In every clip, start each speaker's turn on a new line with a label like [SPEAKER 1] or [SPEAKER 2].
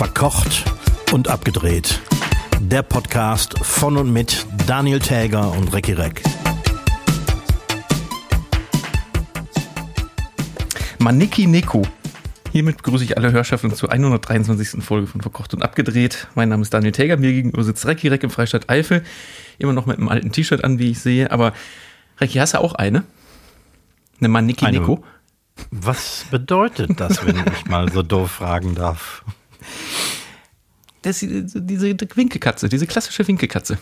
[SPEAKER 1] Verkocht und abgedreht. Der Podcast von und mit Daniel Täger und Recki Reck.
[SPEAKER 2] Maniki Neko. Hiermit begrüße ich alle Hörschaften zur 123. Folge von Verkocht und Abgedreht. Mein Name ist Daniel Täger, mir gegenüber sitzt Recki Reck im Freistaat Eifel. Immer noch mit einem alten T-Shirt an, wie ich sehe. Aber Recki, hast du auch eine? Eine Maniki Neko?
[SPEAKER 1] Was bedeutet das, wenn ich mal so doof fragen darf?
[SPEAKER 2] Das diese Winkelkatze, diese klassische Winkelkatze.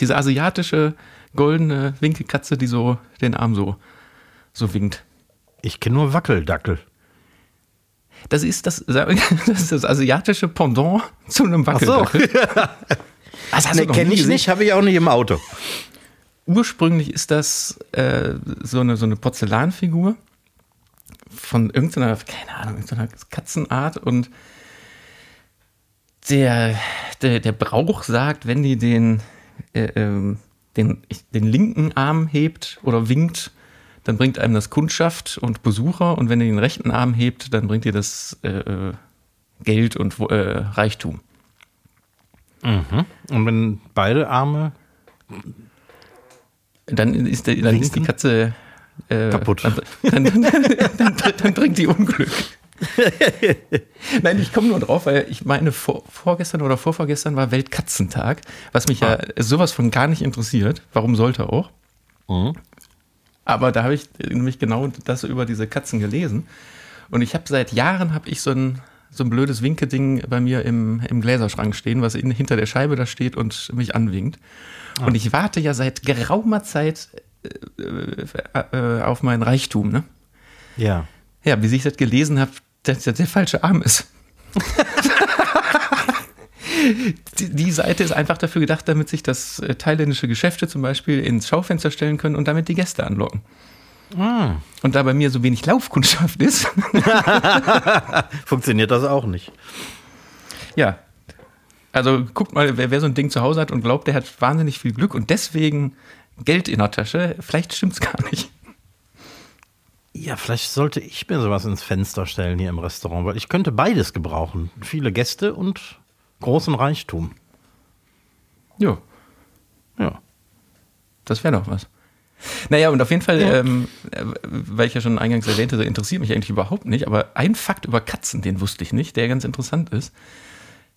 [SPEAKER 2] Diese asiatische goldene Winkelkatze, die so den Arm so, so winkt.
[SPEAKER 1] Ich kenne nur Wackeldackel.
[SPEAKER 2] Das ist das, das ist das asiatische Pendant zu einem Wackeldackel. Das hast du
[SPEAKER 1] Nee, kenne ich nicht, habe ich auch nicht im Auto.
[SPEAKER 2] Ursprünglich ist das äh, so, eine, so eine Porzellanfigur von irgendeiner, keine Ahnung, irgendeiner Katzenart und der, der, der Brauch sagt, wenn die den, äh, ähm, den, den linken Arm hebt oder winkt, dann bringt einem das Kundschaft und Besucher und wenn ihr den rechten Arm hebt, dann bringt ihr das äh, äh, Geld und äh, Reichtum.
[SPEAKER 1] Und wenn beide Arme
[SPEAKER 2] Dann ist, der, dann ist die? Katze äh,
[SPEAKER 1] Kaputt.
[SPEAKER 2] Dann, dann, dann, dann bringt die Unglück. Nein, ich komme nur drauf, weil ich meine, vor, vorgestern oder vorvorgestern war Weltkatzentag, was mich ja sowas von gar nicht interessiert. Warum sollte auch? Aber da habe ich nämlich genau das über diese Katzen gelesen. Und ich habe seit Jahren habe ich so ein, so ein blödes Winkeding bei mir im, im Gläserschrank stehen, was in, hinter der Scheibe da steht und mich anwinkt. Und ich warte ja seit geraumer Zeit äh, äh, auf meinen Reichtum, ne?
[SPEAKER 1] Ja.
[SPEAKER 2] Ja, bis ich das gelesen habe, dass das der falsche Arm ist. die, die Seite ist einfach dafür gedacht, damit sich das äh, thailändische Geschäfte zum Beispiel ins Schaufenster stellen können und damit die Gäste anlocken. Und da bei mir so wenig Laufkundschaft ist,
[SPEAKER 1] Funktioniert das auch nicht.
[SPEAKER 2] ja. Also guckt mal, wer, wer so ein Ding zu Hause hat und glaubt, der hat wahnsinnig viel Glück und deswegen Geld in der Tasche, vielleicht stimmt's gar nicht.
[SPEAKER 1] Ja, vielleicht sollte ich mir sowas ins Fenster stellen hier im Restaurant, weil ich könnte beides gebrauchen. Viele Gäste und großen Reichtum.
[SPEAKER 2] Jo.
[SPEAKER 1] Ja.
[SPEAKER 2] Das wäre doch was. Naja, und auf jeden Fall, ähm, äh, weil ich ja schon eingangs erwähnte, interessiert mich eigentlich überhaupt nicht, aber ein Fakt über Katzen, den wusste ich nicht, der ganz interessant ist.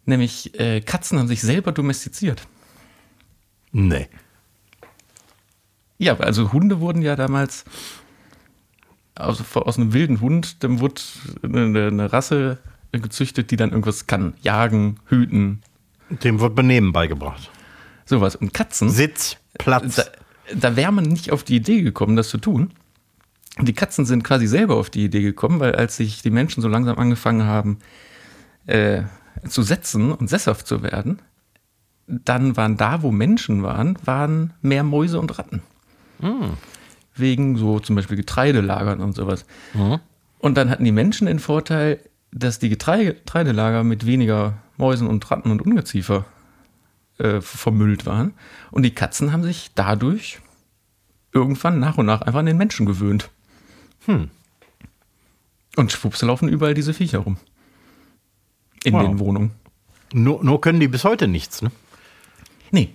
[SPEAKER 2] Nämlich, äh, Katzen haben sich selber domestiziert.
[SPEAKER 1] Nee.
[SPEAKER 2] Ja, also Hunde wurden ja damals aus, aus einem wilden Hund, dem wurde eine, eine Rasse gezüchtet, die dann irgendwas kann. Jagen, hüten,
[SPEAKER 1] Dem wird Benehmen beigebracht.
[SPEAKER 2] sowas. Und Katzen.
[SPEAKER 1] Sitz, Platz.
[SPEAKER 2] da, da wäre man nicht auf die Idee gekommen, das zu tun. Und die Katzen sind quasi selber auf die Idee gekommen, weil als sich die Menschen so langsam angefangen haben äh, zu setzen und sesshaft zu werden, dann waren da, wo Menschen waren, waren mehr Mäuse und Ratten. Wegen so zum Beispiel Getreidelagern und sowas. Und dann hatten die Menschen den Vorteil, dass die Getreide- Getreidelager mit weniger Mäusen und Ratten und Ungeziefer äh, vermüllt waren. Und die Katzen haben sich dadurch irgendwann nach und nach einfach an den Menschen gewöhnt. Und schwupps laufen überall diese Viecher rum. In
[SPEAKER 1] Wow.
[SPEAKER 2] den Wohnungen.
[SPEAKER 1] Nur, nur können die bis heute nichts, ne?
[SPEAKER 2] Nee.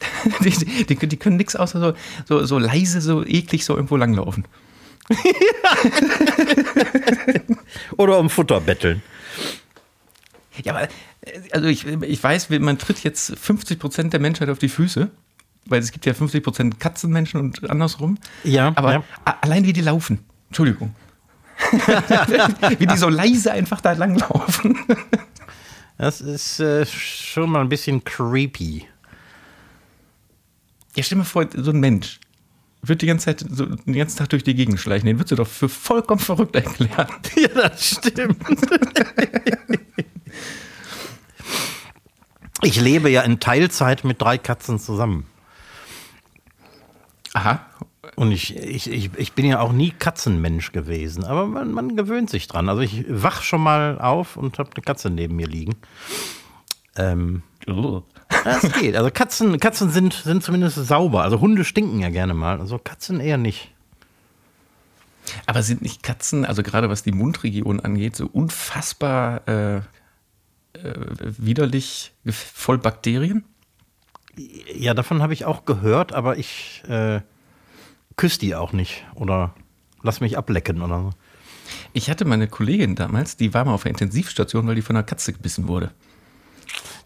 [SPEAKER 2] die, die, die können nichts außer so, so, so leise, so eklig so irgendwo langlaufen.
[SPEAKER 1] Oder um Futter betteln.
[SPEAKER 2] Ja, aber äh, also ich, ich weiß, man tritt jetzt 50 Prozent der Menschheit auf die Füße, weil es gibt ja 50 Prozent Katzenmenschen und andersrum.
[SPEAKER 1] Ja,
[SPEAKER 2] aber
[SPEAKER 1] ja.
[SPEAKER 2] allein wie die laufen. Entschuldigung. wie die so leise einfach da langlaufen.
[SPEAKER 1] Das ist äh, schon mal ein bisschen creepy.
[SPEAKER 2] Ja, stell dir mal vor, so ein Mensch wird die ganze Zeit so den ganzen Tag durch die Gegend schleichen. Den würdest du doch für vollkommen verrückt erklären.
[SPEAKER 1] Ja, das stimmt. Ich lebe ja in Teilzeit mit drei Katzen zusammen.
[SPEAKER 2] Aha.
[SPEAKER 1] Und ich, ich, ich, ich bin ja auch nie Katzenmensch gewesen, aber man, man gewöhnt sich dran. Also ich wach schon mal auf und habe eine Katze neben mir liegen. Ähm, das geht. Also Katzen, Katzen sind, sind zumindest sauber. Also Hunde stinken ja gerne mal. Also Katzen eher nicht.
[SPEAKER 2] Aber sind nicht Katzen, also gerade was die Mundregion angeht, so unfassbar äh, äh, widerlich voll Bakterien?
[SPEAKER 1] Ja, davon habe ich auch gehört, aber ich äh, küsse die auch nicht oder lass mich ablecken oder so.
[SPEAKER 2] Ich hatte meine Kollegin damals, die war mal auf der Intensivstation, weil die von einer Katze gebissen wurde.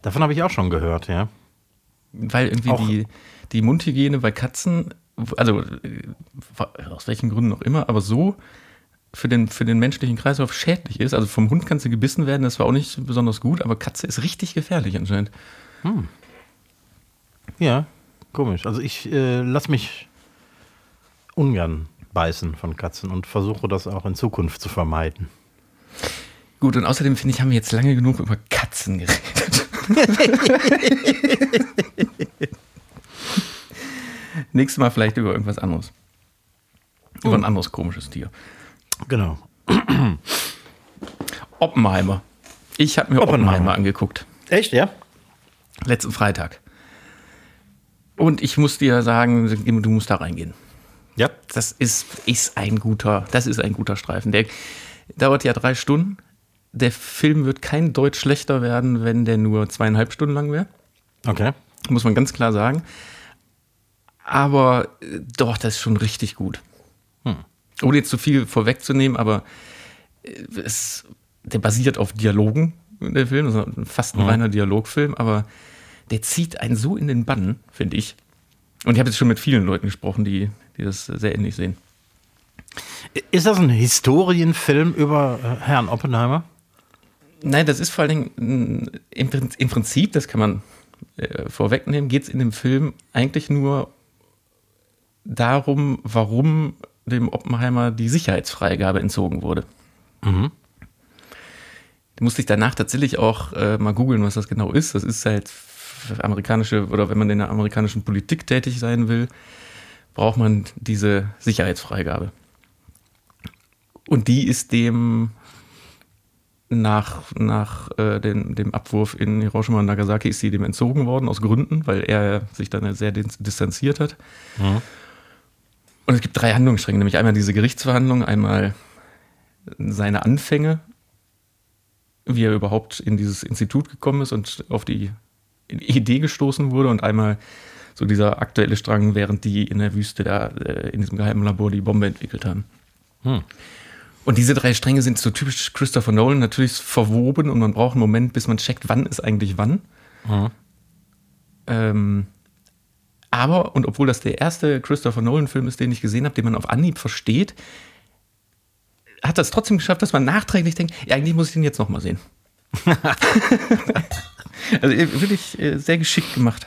[SPEAKER 1] Davon habe ich auch schon gehört, ja.
[SPEAKER 2] Weil irgendwie auch die, die Mundhygiene bei Katzen, also äh, aus welchen Gründen auch immer, aber so für den, für den menschlichen Kreislauf schädlich ist. Also vom Hund kannst du gebissen werden, das war auch nicht besonders gut, aber Katze ist richtig gefährlich anscheinend. Hm.
[SPEAKER 1] Ja, komisch. Also ich äh, lasse mich ungern beißen von Katzen und versuche das auch in Zukunft zu vermeiden.
[SPEAKER 2] Gut, und außerdem finde ich, haben wir jetzt lange genug über Katzen geredet. Nächstes Mal vielleicht über irgendwas anderes. Über ein anderes komisches Tier.
[SPEAKER 1] Genau.
[SPEAKER 2] Oppenheimer. Ich habe mir Oppenheimer. Oppenheimer angeguckt.
[SPEAKER 1] Echt, ja?
[SPEAKER 2] Letzten Freitag. Und ich muss dir sagen, du musst da reingehen.
[SPEAKER 1] Ja.
[SPEAKER 2] Das ist, ist ein guter, das ist ein guter Streifen. Der dauert ja drei Stunden. Der Film wird kein Deutsch schlechter werden, wenn der nur zweieinhalb Stunden lang wäre.
[SPEAKER 1] Okay.
[SPEAKER 2] Muss man ganz klar sagen. Aber äh, doch, das ist schon richtig gut. Hm. Ohne jetzt zu viel vorwegzunehmen, aber äh, es, der basiert auf Dialogen, der Film, also fast ein mhm. reiner Dialogfilm, aber der zieht einen so in den Bann, finde ich. Und ich habe jetzt schon mit vielen Leuten gesprochen, die, die das sehr ähnlich sehen.
[SPEAKER 1] Ist das ein Historienfilm über äh, Herrn Oppenheimer?
[SPEAKER 2] Nein, das ist vor allen Dingen im, im Prinzip, das kann man äh, vorwegnehmen, geht es in dem Film eigentlich nur darum, warum dem Oppenheimer die Sicherheitsfreigabe entzogen wurde. Mhm. Du musst dich danach tatsächlich auch äh, mal googeln, was das genau ist. Das ist halt amerikanische, oder wenn man in der amerikanischen Politik tätig sein will, braucht man diese Sicherheitsfreigabe. Und die ist dem nach, nach äh, den, dem Abwurf in Hiroshima und Nagasaki ist sie dem entzogen worden, aus Gründen, weil er sich dann sehr distanziert hat. Mhm. Und es gibt drei Handlungsstränge, nämlich einmal diese Gerichtsverhandlung, einmal seine Anfänge, wie er überhaupt in dieses Institut gekommen ist und auf die Idee gestoßen wurde und einmal so dieser aktuelle Strang, während die in der Wüste da äh, in diesem geheimen Labor die Bombe entwickelt haben. Hm. Und diese drei Stränge sind so typisch Christopher Nolan natürlich verwoben und man braucht einen Moment, bis man checkt, wann ist eigentlich wann. Hm. Ähm, aber, und obwohl das der erste Christopher Nolan-Film ist, den ich gesehen habe, den man auf Anhieb versteht, hat das trotzdem geschafft, dass man nachträglich denkt, ja, eigentlich muss ich den jetzt nochmal sehen. Also äh, wirklich äh, sehr geschickt gemacht.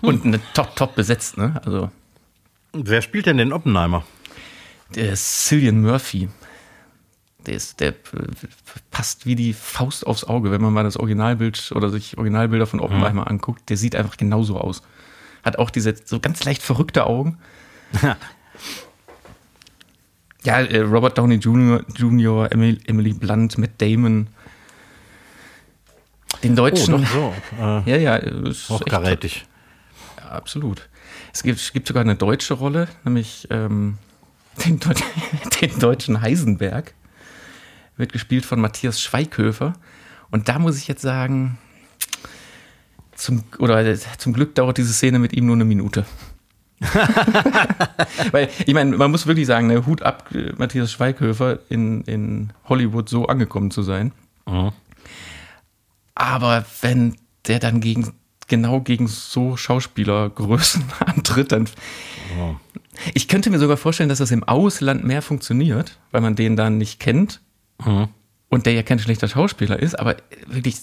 [SPEAKER 2] Und eine top, top besetzt, ne? Also.
[SPEAKER 1] Wer spielt denn den Oppenheimer?
[SPEAKER 2] Der Cillian Murphy. Der, ist, der äh, passt wie die Faust aufs Auge, wenn man mal das Originalbild oder sich Originalbilder von Oppenheimer mhm. anguckt. Der sieht einfach genauso aus. Hat auch diese so ganz leicht verrückte Augen. ja, Robert Downey Jr., Jr. Emily, Blunt, Matt Damon. Den Deutschen.
[SPEAKER 1] Oh, so.
[SPEAKER 2] Äh, ja, ja. Ist
[SPEAKER 1] hochkarätig.
[SPEAKER 2] Ja, absolut. Es gibt, es gibt sogar eine deutsche Rolle, nämlich ähm, den, den, deutschen Heisenberg. Wird gespielt von Matthias Schweighöfer. Und da muss ich jetzt sagen, zum, oder zum Glück dauert diese Szene mit ihm nur eine Minute. Weil, ich meine, man muss wirklich sagen, ne, Hut ab, Matthias Schweighöfer in, in Hollywood so angekommen zu sein. Mhm. Aber wenn der dann gegen genau gegen so Schauspielergrößen antritt, dann. Oh. Ich könnte mir sogar vorstellen, dass das im Ausland mehr funktioniert, weil man den dann nicht kennt. Mhm. Und der ja kein schlechter Schauspieler ist, aber wirklich,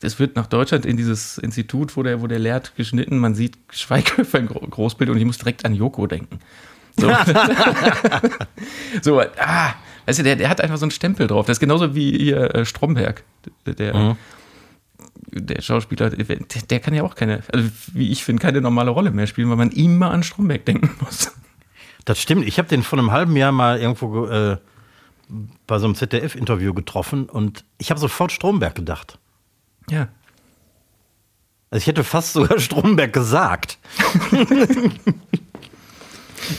[SPEAKER 2] das wird nach Deutschland in dieses Institut, wo der, wo der lehrt, geschnitten. Man sieht Schweighöfer im Großbild und ich muss direkt an Joko denken. So, so ah, weißt du, der, der hat einfach so einen Stempel drauf. Das ist genauso wie hier äh, Stromberg, der, mhm der Schauspieler, der, der, kann ja auch keine, also wie ich finde, keine normale Rolle mehr spielen, weil man immer an Stromberg denken muss.
[SPEAKER 1] Das stimmt. Ich habe den vor einem halben Jahr mal irgendwo äh, bei so einem ZDF-Interview getroffen und ich habe sofort Stromberg gedacht.
[SPEAKER 2] Ja.
[SPEAKER 1] Also ich hätte fast sogar Stromberg gesagt.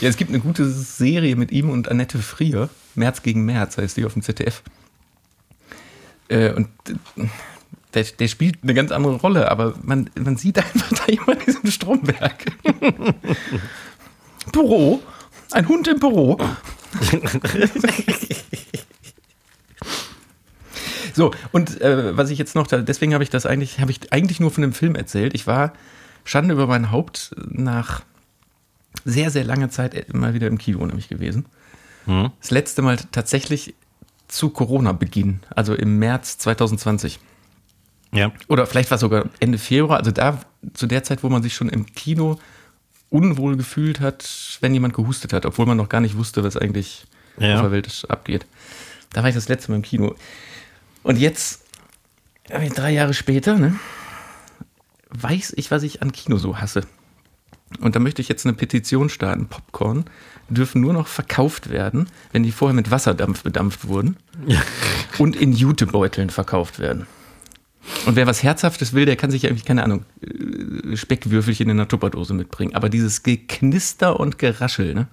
[SPEAKER 2] Ja, es gibt eine gute Serie mit ihm und Annette Frier. März gegen März heißt die auf dem ZDF. Äh, und äh, der, der, spielt eine ganz andere Rolle, aber man, man sieht einfach da immer diesen Stromberg. Büro. Ein Hund im Büro. so, und äh, was ich jetzt noch, da, deswegen habe ich das eigentlich, habe ich eigentlich nur von dem Film erzählt. Ich war Schande über mein Haupt nach sehr, sehr langer Zeit mal wieder im Kino nämlich gewesen. Hm. Das letzte Mal tatsächlich zu Corona-Beginn, also im März 2020. Ja. Oder vielleicht war es sogar Ende Februar, also da zu der Zeit, wo man sich schon im Kino unwohl gefühlt hat, wenn jemand gehustet hat, obwohl man noch gar nicht wusste, was eigentlich ja. auf der Welt abgeht. Da war ich das letzte Mal im Kino. Und jetzt, drei Jahre später, ne, weiß ich, was ich an Kino so hasse. Und da möchte ich jetzt eine Petition starten. Popcorn dürfen nur noch verkauft werden, wenn die vorher mit Wasserdampf bedampft wurden ja. und in Jutebeuteln verkauft werden. Und wer was Herzhaftes will, der kann sich irgendwie, keine Ahnung, äh, Speckwürfelchen in einer Tupperdose mitbringen. Aber dieses Geknister und Geraschel, ne?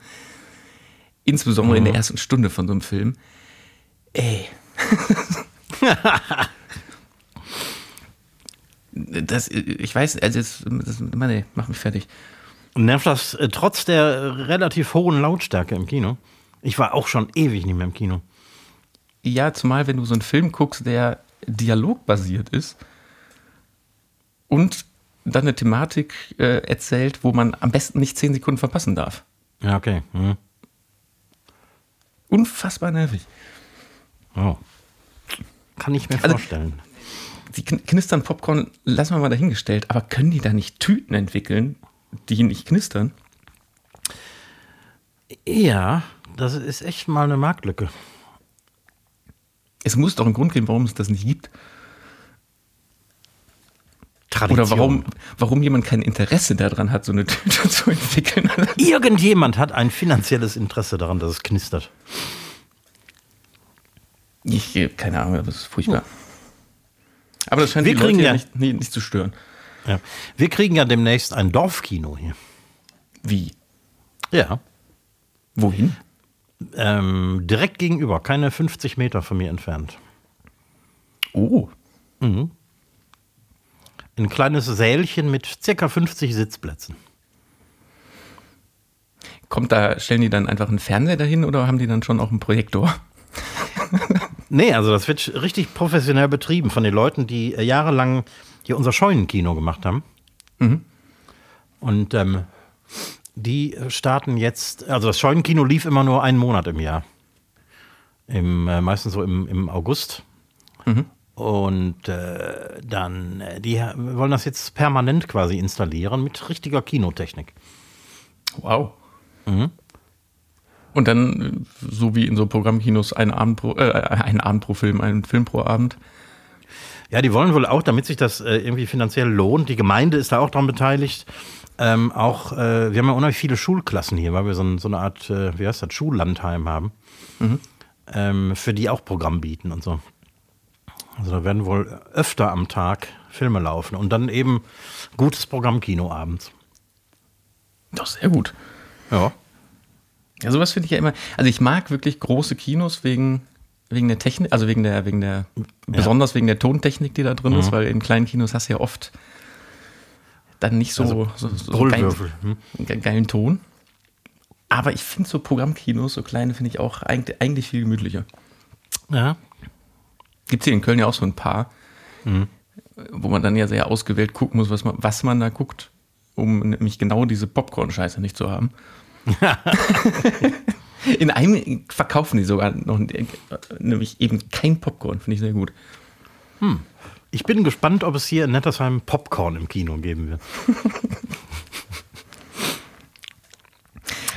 [SPEAKER 2] Insbesondere mhm. in der mhm. ersten Stunde von so einem Film. Ey. das, ich weiß, also das, das, Mann, mach mich fertig.
[SPEAKER 1] Nervt das äh, trotz der relativ hohen Lautstärke im Kino? Ich war auch schon ewig nicht mehr im Kino.
[SPEAKER 2] Ja, zumal wenn du so einen Film guckst, der dialogbasiert ist und dann eine Thematik äh, erzählt, wo man am besten nicht zehn Sekunden verpassen darf.
[SPEAKER 1] Ja, okay. Mhm.
[SPEAKER 2] Unfassbar nervig.
[SPEAKER 1] Oh. Kann ich mir also, vorstellen.
[SPEAKER 2] Die knistern Popcorn lassen wir mal dahingestellt, aber können die da nicht Tüten entwickeln, die nicht knistern?
[SPEAKER 1] Ja, das ist echt mal eine Marktlücke.
[SPEAKER 2] Es muss doch einen Grund geben, warum es das nicht gibt. Tradition. Oder warum, warum jemand kein Interesse daran hat, so eine Tüte zu entwickeln.
[SPEAKER 1] Irgendjemand hat ein finanzielles Interesse daran, dass es knistert.
[SPEAKER 2] Ich, keine Ahnung, das ist furchtbar. Aber das scheint Wir die Leute ja nicht, nicht, nicht, zu stören.
[SPEAKER 1] Ja. Wir kriegen ja demnächst ein Dorfkino hier.
[SPEAKER 2] Wie?
[SPEAKER 1] Ja.
[SPEAKER 2] Wohin?
[SPEAKER 1] Ähm, direkt gegenüber, keine 50 Meter von mir entfernt.
[SPEAKER 2] Oh. Mhm.
[SPEAKER 1] Ein kleines Sälchen mit circa 50 Sitzplätzen.
[SPEAKER 2] Kommt da, stellen die dann einfach einen Fernseher dahin oder haben die dann schon auch einen Projektor?
[SPEAKER 1] nee, also das wird richtig professionell betrieben von den Leuten, die äh, jahrelang hier unser Scheunenkino gemacht haben. Mhm. Und ähm, die starten jetzt, also das Scheunenkino lief immer nur einen Monat im Jahr. Im, äh, meistens so im, im August. Mhm. Und äh, dann, äh, die wollen das jetzt permanent quasi installieren mit richtiger Kinotechnik.
[SPEAKER 2] Wow. Mhm. Und dann, so wie in so Programmkinos, ein Abend pro, äh, ein Abend pro Film, ein Film pro Abend.
[SPEAKER 1] Ja, die wollen wohl auch, damit sich das äh, irgendwie finanziell lohnt. Die Gemeinde ist da auch daran beteiligt ähm, auch, äh, wir haben ja unheimlich viele Schulklassen hier, weil wir so, so eine Art, äh, wie heißt das, Schullandheim haben, mhm. ähm, für die auch Programm bieten und so. Also da werden wohl öfter am Tag Filme laufen und dann eben gutes Programmkino abends.
[SPEAKER 2] Doch, sehr gut. Ja. Ja, sowas finde ich ja immer. Also ich mag wirklich große Kinos wegen, wegen der Technik, also wegen der, wegen der, ja. besonders wegen der Tontechnik, die da drin mhm. ist, weil in kleinen Kinos hast du ja oft dann nicht so, also, so, so, so geilen, hm? geilen Ton. Aber ich finde so Programmkinos, so kleine, finde ich auch eigentlich, eigentlich viel gemütlicher.
[SPEAKER 1] Ja.
[SPEAKER 2] Gibt es hier in Köln ja auch so ein paar, mhm. wo man dann ja sehr ausgewählt gucken muss, was man, was man da guckt, um nämlich genau diese Popcorn-Scheiße nicht zu haben. in einem verkaufen die sogar noch, nämlich eben kein Popcorn, finde ich sehr gut.
[SPEAKER 1] Hm. Ich bin gespannt, ob es hier in Nettersheim Popcorn im Kino geben wird.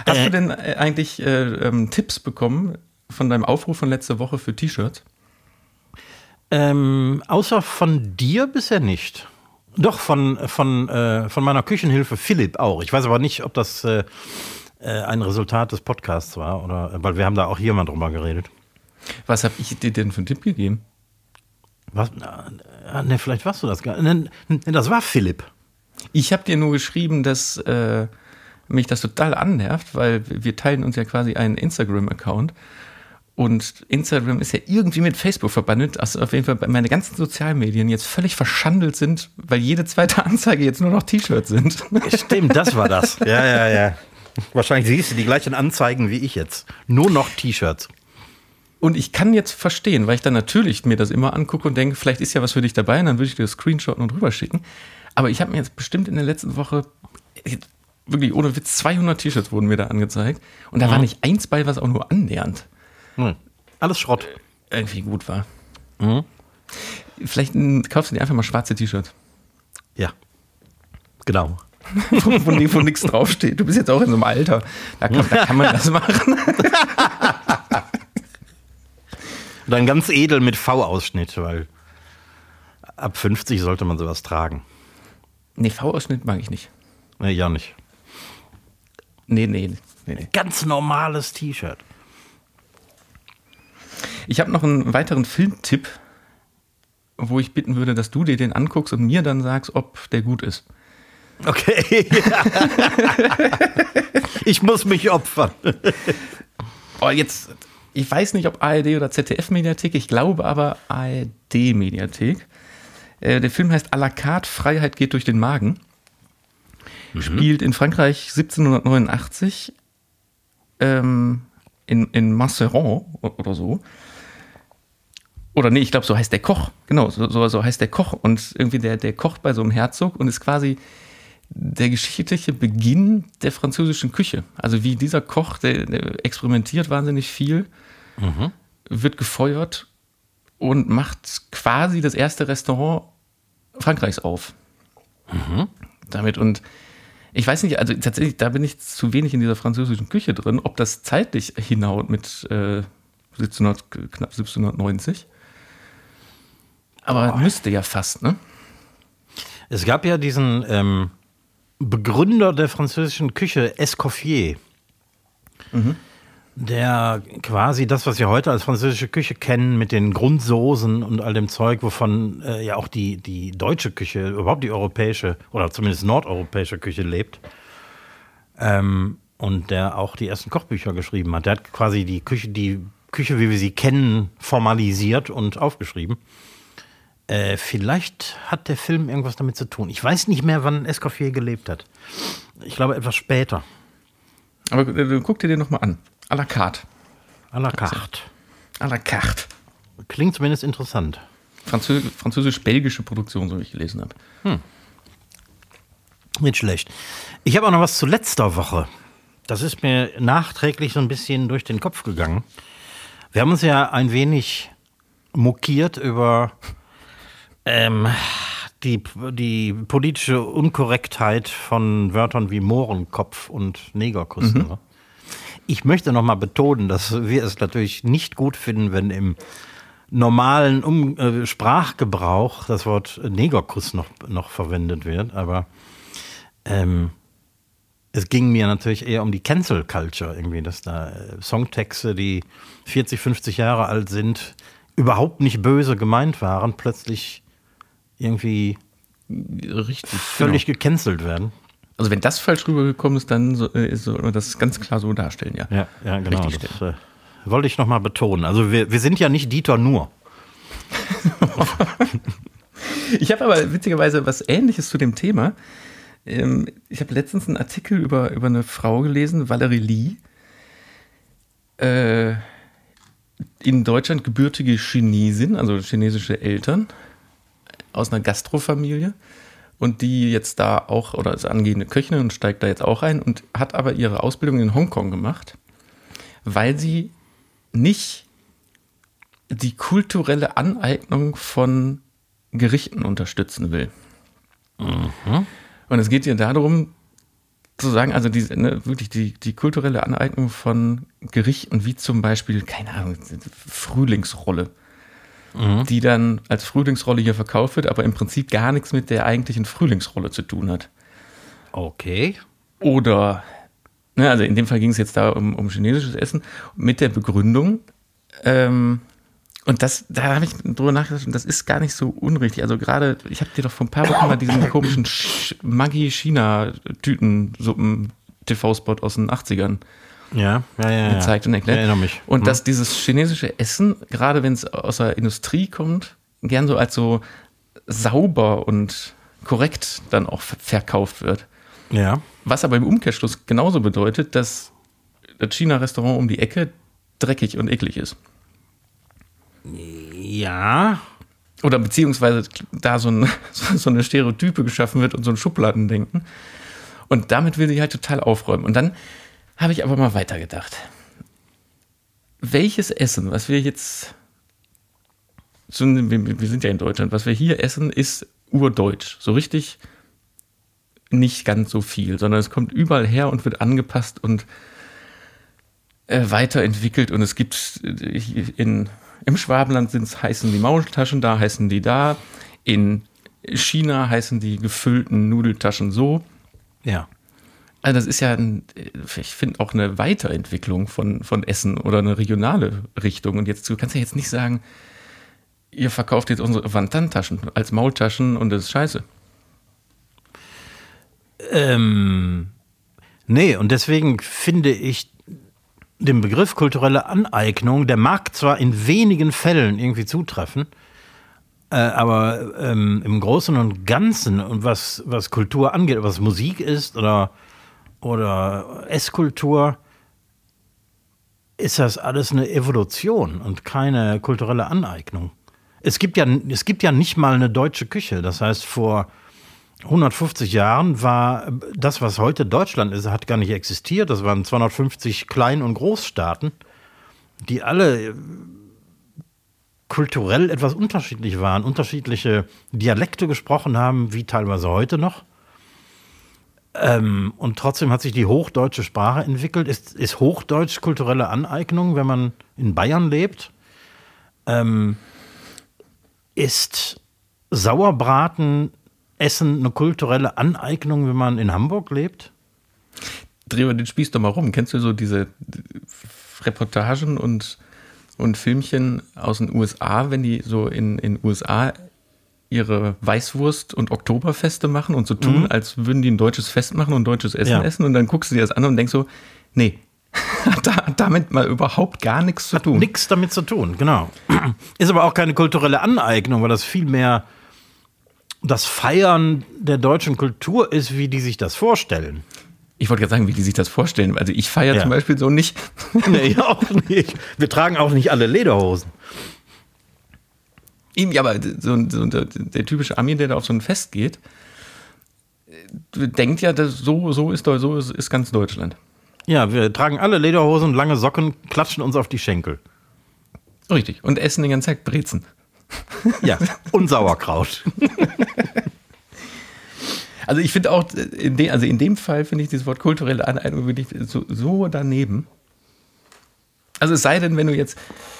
[SPEAKER 2] Hast äh, du denn äh, eigentlich äh, ähm, Tipps bekommen von deinem Aufruf von letzter Woche für T-Shirts?
[SPEAKER 1] Ähm, außer von dir bisher nicht. Doch, von, von, äh, von meiner Küchenhilfe Philipp auch. Ich weiß aber nicht, ob das äh, äh, ein Resultat des Podcasts war, oder, weil wir haben da auch hier mal drüber geredet.
[SPEAKER 2] Was habe ich dir denn für einen Tipp gegeben?
[SPEAKER 1] Was? Ne, vielleicht warst du das gar nicht. Ne, das war Philipp.
[SPEAKER 2] Ich habe dir nur geschrieben, dass äh, mich das total annervt, weil wir teilen uns ja quasi einen Instagram-Account. Und Instagram ist ja irgendwie mit Facebook verbandelt, also auf jeden Fall meine ganzen Sozialmedien jetzt völlig verschandelt sind, weil jede zweite Anzeige jetzt nur noch T-Shirts sind.
[SPEAKER 1] Stimmt, das war das. Ja, ja, ja. Wahrscheinlich siehst du die gleichen Anzeigen wie ich jetzt. Nur noch T-Shirts.
[SPEAKER 2] Und ich kann jetzt verstehen, weil ich dann natürlich mir das immer angucke und denke, vielleicht ist ja was für dich dabei, und dann würde ich dir das Screenshotten und rüberschicken. Aber ich habe mir jetzt bestimmt in der letzten Woche wirklich ohne Witz 200 T-Shirts wurden mir da angezeigt und da mhm. war nicht eins bei, was auch nur annähernd
[SPEAKER 1] Mhm. Alles Schrott.
[SPEAKER 2] Irgendwie gut war. Mhm. Vielleicht kaufst du dir einfach mal schwarze T-Shirts.
[SPEAKER 1] Ja. Genau.
[SPEAKER 2] wo, wo, wo nichts draufsteht. Du bist jetzt auch in so einem Alter. Da kann, da kann man das machen.
[SPEAKER 1] Dann ganz edel mit V-Ausschnitt, weil ab 50 sollte man sowas tragen.
[SPEAKER 2] Nee, V-Ausschnitt mag ich nicht.
[SPEAKER 1] Nee, ja nicht.
[SPEAKER 2] Nee, nee, nee, nee.
[SPEAKER 1] Ganz normales T-Shirt.
[SPEAKER 2] Ich habe noch einen weiteren Filmtipp, wo ich bitten würde, dass du dir den anguckst und mir dann sagst, ob der gut ist.
[SPEAKER 1] Okay. ich muss mich opfern.
[SPEAKER 2] Oh, jetzt, ich weiß nicht, ob ARD oder ZDF-Mediathek, ich glaube aber ARD-Mediathek. Äh, der Film heißt à la carte, Freiheit geht durch den Magen. Mhm. Spielt in Frankreich 1789 ähm, in, in Masseron oder so. Oder nee, ich glaube, so heißt der Koch. Genau, so, so, so heißt der Koch. Und irgendwie der, der kocht bei so einem Herzog und ist quasi der geschichtliche Beginn der französischen Küche. Also wie dieser Koch, der, der experimentiert wahnsinnig viel, mhm. wird gefeuert und macht quasi das erste Restaurant Frankreichs auf. Mhm. Damit und ich weiß nicht, also tatsächlich, da bin ich zu wenig in dieser französischen Küche drin, ob das zeitlich hinhaut mit äh, 1700, knapp 1790. Aber oh. müsste ja fast, ne?
[SPEAKER 1] Es gab ja diesen ähm, Begründer der französischen Küche, Escoffier, mhm. der quasi das, was wir heute als französische Küche kennen, mit den Grundsoßen und all dem Zeug, wovon äh, ja auch die, die deutsche Küche, überhaupt die europäische oder zumindest nordeuropäische Küche lebt. Ähm, und der auch die ersten Kochbücher geschrieben hat. Der hat quasi die Küche, die Küche, wie wir sie kennen, formalisiert und aufgeschrieben. Äh, vielleicht hat der Film irgendwas damit zu tun. Ich weiß nicht mehr, wann Escoffier gelebt hat. Ich glaube etwas später.
[SPEAKER 2] Aber äh, guck dir den nochmal an. À la carte.
[SPEAKER 1] À la carte.
[SPEAKER 2] À la carte.
[SPEAKER 1] Klingt zumindest interessant.
[SPEAKER 2] Franzö Französisch-belgische Produktion, so wie ich gelesen habe. Hm.
[SPEAKER 1] Nicht schlecht. Ich habe auch noch was zu letzter Woche. Das ist mir nachträglich so ein bisschen durch den Kopf gegangen. Wir haben uns ja ein wenig mokiert über ähm, die, die politische Unkorrektheit von Wörtern wie Mohrenkopf und Negerkuss. Mhm. Ich möchte noch mal betonen, dass wir es natürlich nicht gut finden, wenn im normalen um äh, Sprachgebrauch das Wort Negerkuss noch, noch verwendet wird, aber ähm, es ging mir natürlich eher um die Cancel Culture irgendwie, dass da äh, Songtexte, die 40, 50 Jahre alt sind, überhaupt nicht böse gemeint waren, plötzlich irgendwie Richtig, völlig genau. gecancelt werden.
[SPEAKER 2] Also wenn das falsch rübergekommen ist, dann so, äh, soll man das ganz klar so darstellen, ja.
[SPEAKER 1] Ja, ja genau. Das äh, wollte ich nochmal betonen. Also wir, wir sind ja nicht Dieter nur.
[SPEAKER 2] ich habe aber witzigerweise was Ähnliches zu dem Thema. Ähm, ich habe letztens einen Artikel über, über eine Frau gelesen, Valerie Lee. Äh, in Deutschland gebürtige Chinesin, also chinesische Eltern, aus einer Gastrofamilie und die jetzt da auch, oder ist angehende Köchin und steigt da jetzt auch ein und hat aber ihre Ausbildung in Hongkong gemacht, weil sie nicht die kulturelle Aneignung von Gerichten unterstützen will. Mhm. Und es geht ihr darum, zu sagen, also diese, ne, wirklich die, die kulturelle Aneignung von Gerichten, wie zum Beispiel, keine Ahnung, Frühlingsrolle mhm. die dann als Frühlingsrolle hier verkauft wird, aber im Prinzip gar nichts mit der eigentlichen Frühlingsrolle zu tun hat.
[SPEAKER 1] Okay.
[SPEAKER 2] Oder, ne, also in dem Fall ging es jetzt da um, um chinesisches Essen, mit der Begründung, ähm, und das, da habe ich drüber nachgedacht, und das ist gar nicht so unrichtig. Also gerade, ich habe dir doch vor ein paar Wochen mal diesen komischen Maggi-China-Tütensuppen TV-Spot aus den 80ern
[SPEAKER 1] ja, ja, ja,
[SPEAKER 2] gezeigt und erklärt.
[SPEAKER 1] Ich erinnere mich.
[SPEAKER 2] Und
[SPEAKER 1] Hm.
[SPEAKER 2] dass dieses chinesische Essen, gerade wenn es aus der Industrie kommt, gern so als so sauber und korrekt dann auch ver- verkauft wird.
[SPEAKER 1] Ja.
[SPEAKER 2] Was aber im Umkehrschluss genauso bedeutet, dass das China-Restaurant um die Ecke dreckig und eklig ist.
[SPEAKER 1] Ja.
[SPEAKER 2] Oder beziehungsweise da so, ein, so eine Stereotype geschaffen wird und so ein Schubladendenken. Und damit will sie halt total aufräumen. Und dann habe ich aber mal weitergedacht. Welches Essen, was wir jetzt, wir sind ja in Deutschland, was wir hier essen, ist urdeutsch. So richtig nicht ganz so viel, sondern es kommt überall her und wird angepasst und äh, weiterentwickelt. Und es gibt äh, in, im Schwabenland sind's, heißen die Maultaschen, da heißen die da. In China heißen die gefüllten Nudeltaschen so.
[SPEAKER 1] Ja.
[SPEAKER 2] Also das ist ja, ein, ich finde auch eine Weiterentwicklung von, von Essen oder eine regionale Richtung. Und jetzt, du kannst ja jetzt nicht sagen, ihr verkauft jetzt unsere Wantan-Taschen als Maultaschen und das ist scheiße.
[SPEAKER 1] Ähm, nee, und deswegen finde ich den Begriff kulturelle Aneignung, der mag zwar in wenigen Fällen irgendwie zutreffen, äh, aber ähm, im Großen und Ganzen und was, was Kultur angeht, was Musik ist oder, oder Esskultur, ist das alles eine Evolution und keine kulturelle Aneignung. Es gibt ja, es gibt ja nicht mal eine deutsche Küche. Das heißt, vor 150 Jahren war das, was heute Deutschland ist, hat gar nicht existiert. Das waren 250 Klein- und Großstaaten, die alle äh, kulturell etwas unterschiedlich waren, unterschiedliche Dialekte gesprochen haben, wie teilweise heute noch. Ähm, und trotzdem hat sich die hochdeutsche Sprache entwickelt. Ist, ist Hochdeutsch kulturelle Aneignung, wenn man in Bayern lebt? Ähm, ist Sauerbraten Essen eine kulturelle Aneignung, wenn man in Hamburg lebt?
[SPEAKER 2] Dreh mal den Spieß doch mal rum. Kennst du so diese Reportagen und, und Filmchen aus den USA, wenn die so in den USA ihre Weißwurst und Oktoberfeste machen und so tun, als würden die ein deutsches Fest machen und deutsches Essen
[SPEAKER 1] Ja.
[SPEAKER 2] essen und dann guckst du dir das an und denkst so, nee, hat da- damit mal überhaupt gar nichts zu tun.
[SPEAKER 1] Nichts damit zu tun, genau. Ist aber auch keine kulturelle Aneignung, weil das vielmehr das Feiern der deutschen Kultur ist, wie die sich das vorstellen.
[SPEAKER 2] Ich wollte gerade sagen, wie die sich das vorstellen. Also ich feiere
[SPEAKER 1] Ja.
[SPEAKER 2] zum Beispiel so nicht.
[SPEAKER 1] Nee, auch nicht. Wir tragen auch nicht alle Lederhosen.
[SPEAKER 2] Ihm, ja, aber so, so der, der typische Ami, der da auf so ein Fest geht, äh, denkt ja, dass so, so ist, so ist, ist ganz Deutschland.
[SPEAKER 1] Ja, wir tragen alle Lederhosen, lange Socken, klatschen uns auf die Schenkel.
[SPEAKER 2] Richtig. Und essen den ganzen Tag Brezen.
[SPEAKER 1] Ja, und Sauerkraut.
[SPEAKER 2] Also ich finde auch, äh, in de, also in dem Fall finde ich dieses Wort kulturelle Aneignung wirklich so, so daneben. Also es sei denn, wenn du jetzt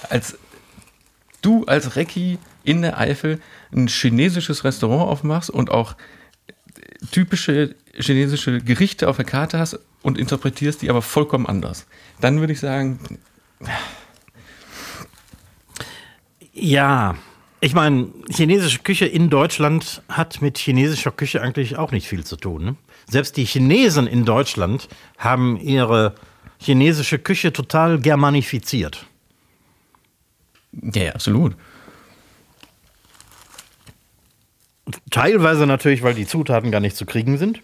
[SPEAKER 2] als du als Recki in der Eifel ein chinesisches Restaurant aufmachst und auch typische chinesische Gerichte auf der Karte hast und interpretierst die aber vollkommen anders. Dann würde ich sagen,
[SPEAKER 1] Ja, ich meine, chinesische Küche in Deutschland hat mit chinesischer Küche eigentlich auch nicht viel zu tun. Ne? Selbst die Chinesen in Deutschland haben ihre chinesische Küche total germanifiziert.
[SPEAKER 2] ja, ja absolut.
[SPEAKER 1] Teilweise natürlich, weil die Zutaten gar nicht zu kriegen sind.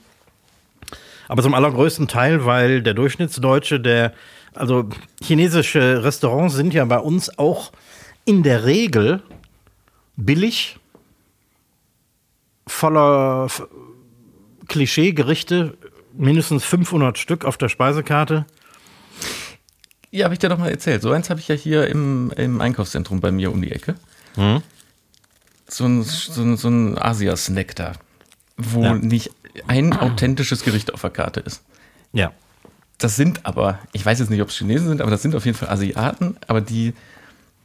[SPEAKER 1] Aber zum allergrößten Teil, weil der Durchschnittsdeutsche, der, also chinesische Restaurants sind ja bei uns auch in der Regel billig, voller Klischeegerichte, mindestens 500 Stück auf der Speisekarte.
[SPEAKER 2] Ja, habe ich dir doch mal erzählt. So eins habe ich ja hier im, im Einkaufszentrum bei mir um die Ecke. So ein, so ein, so ein Asia-Snack da, wo
[SPEAKER 1] Ja.
[SPEAKER 2] nicht ein authentisches Gericht auf der Karte ist.
[SPEAKER 1] Ja.
[SPEAKER 2] Das sind aber, ich weiß jetzt nicht, ob es Chinesen sind, aber das sind auf jeden Fall Asiaten, aber die,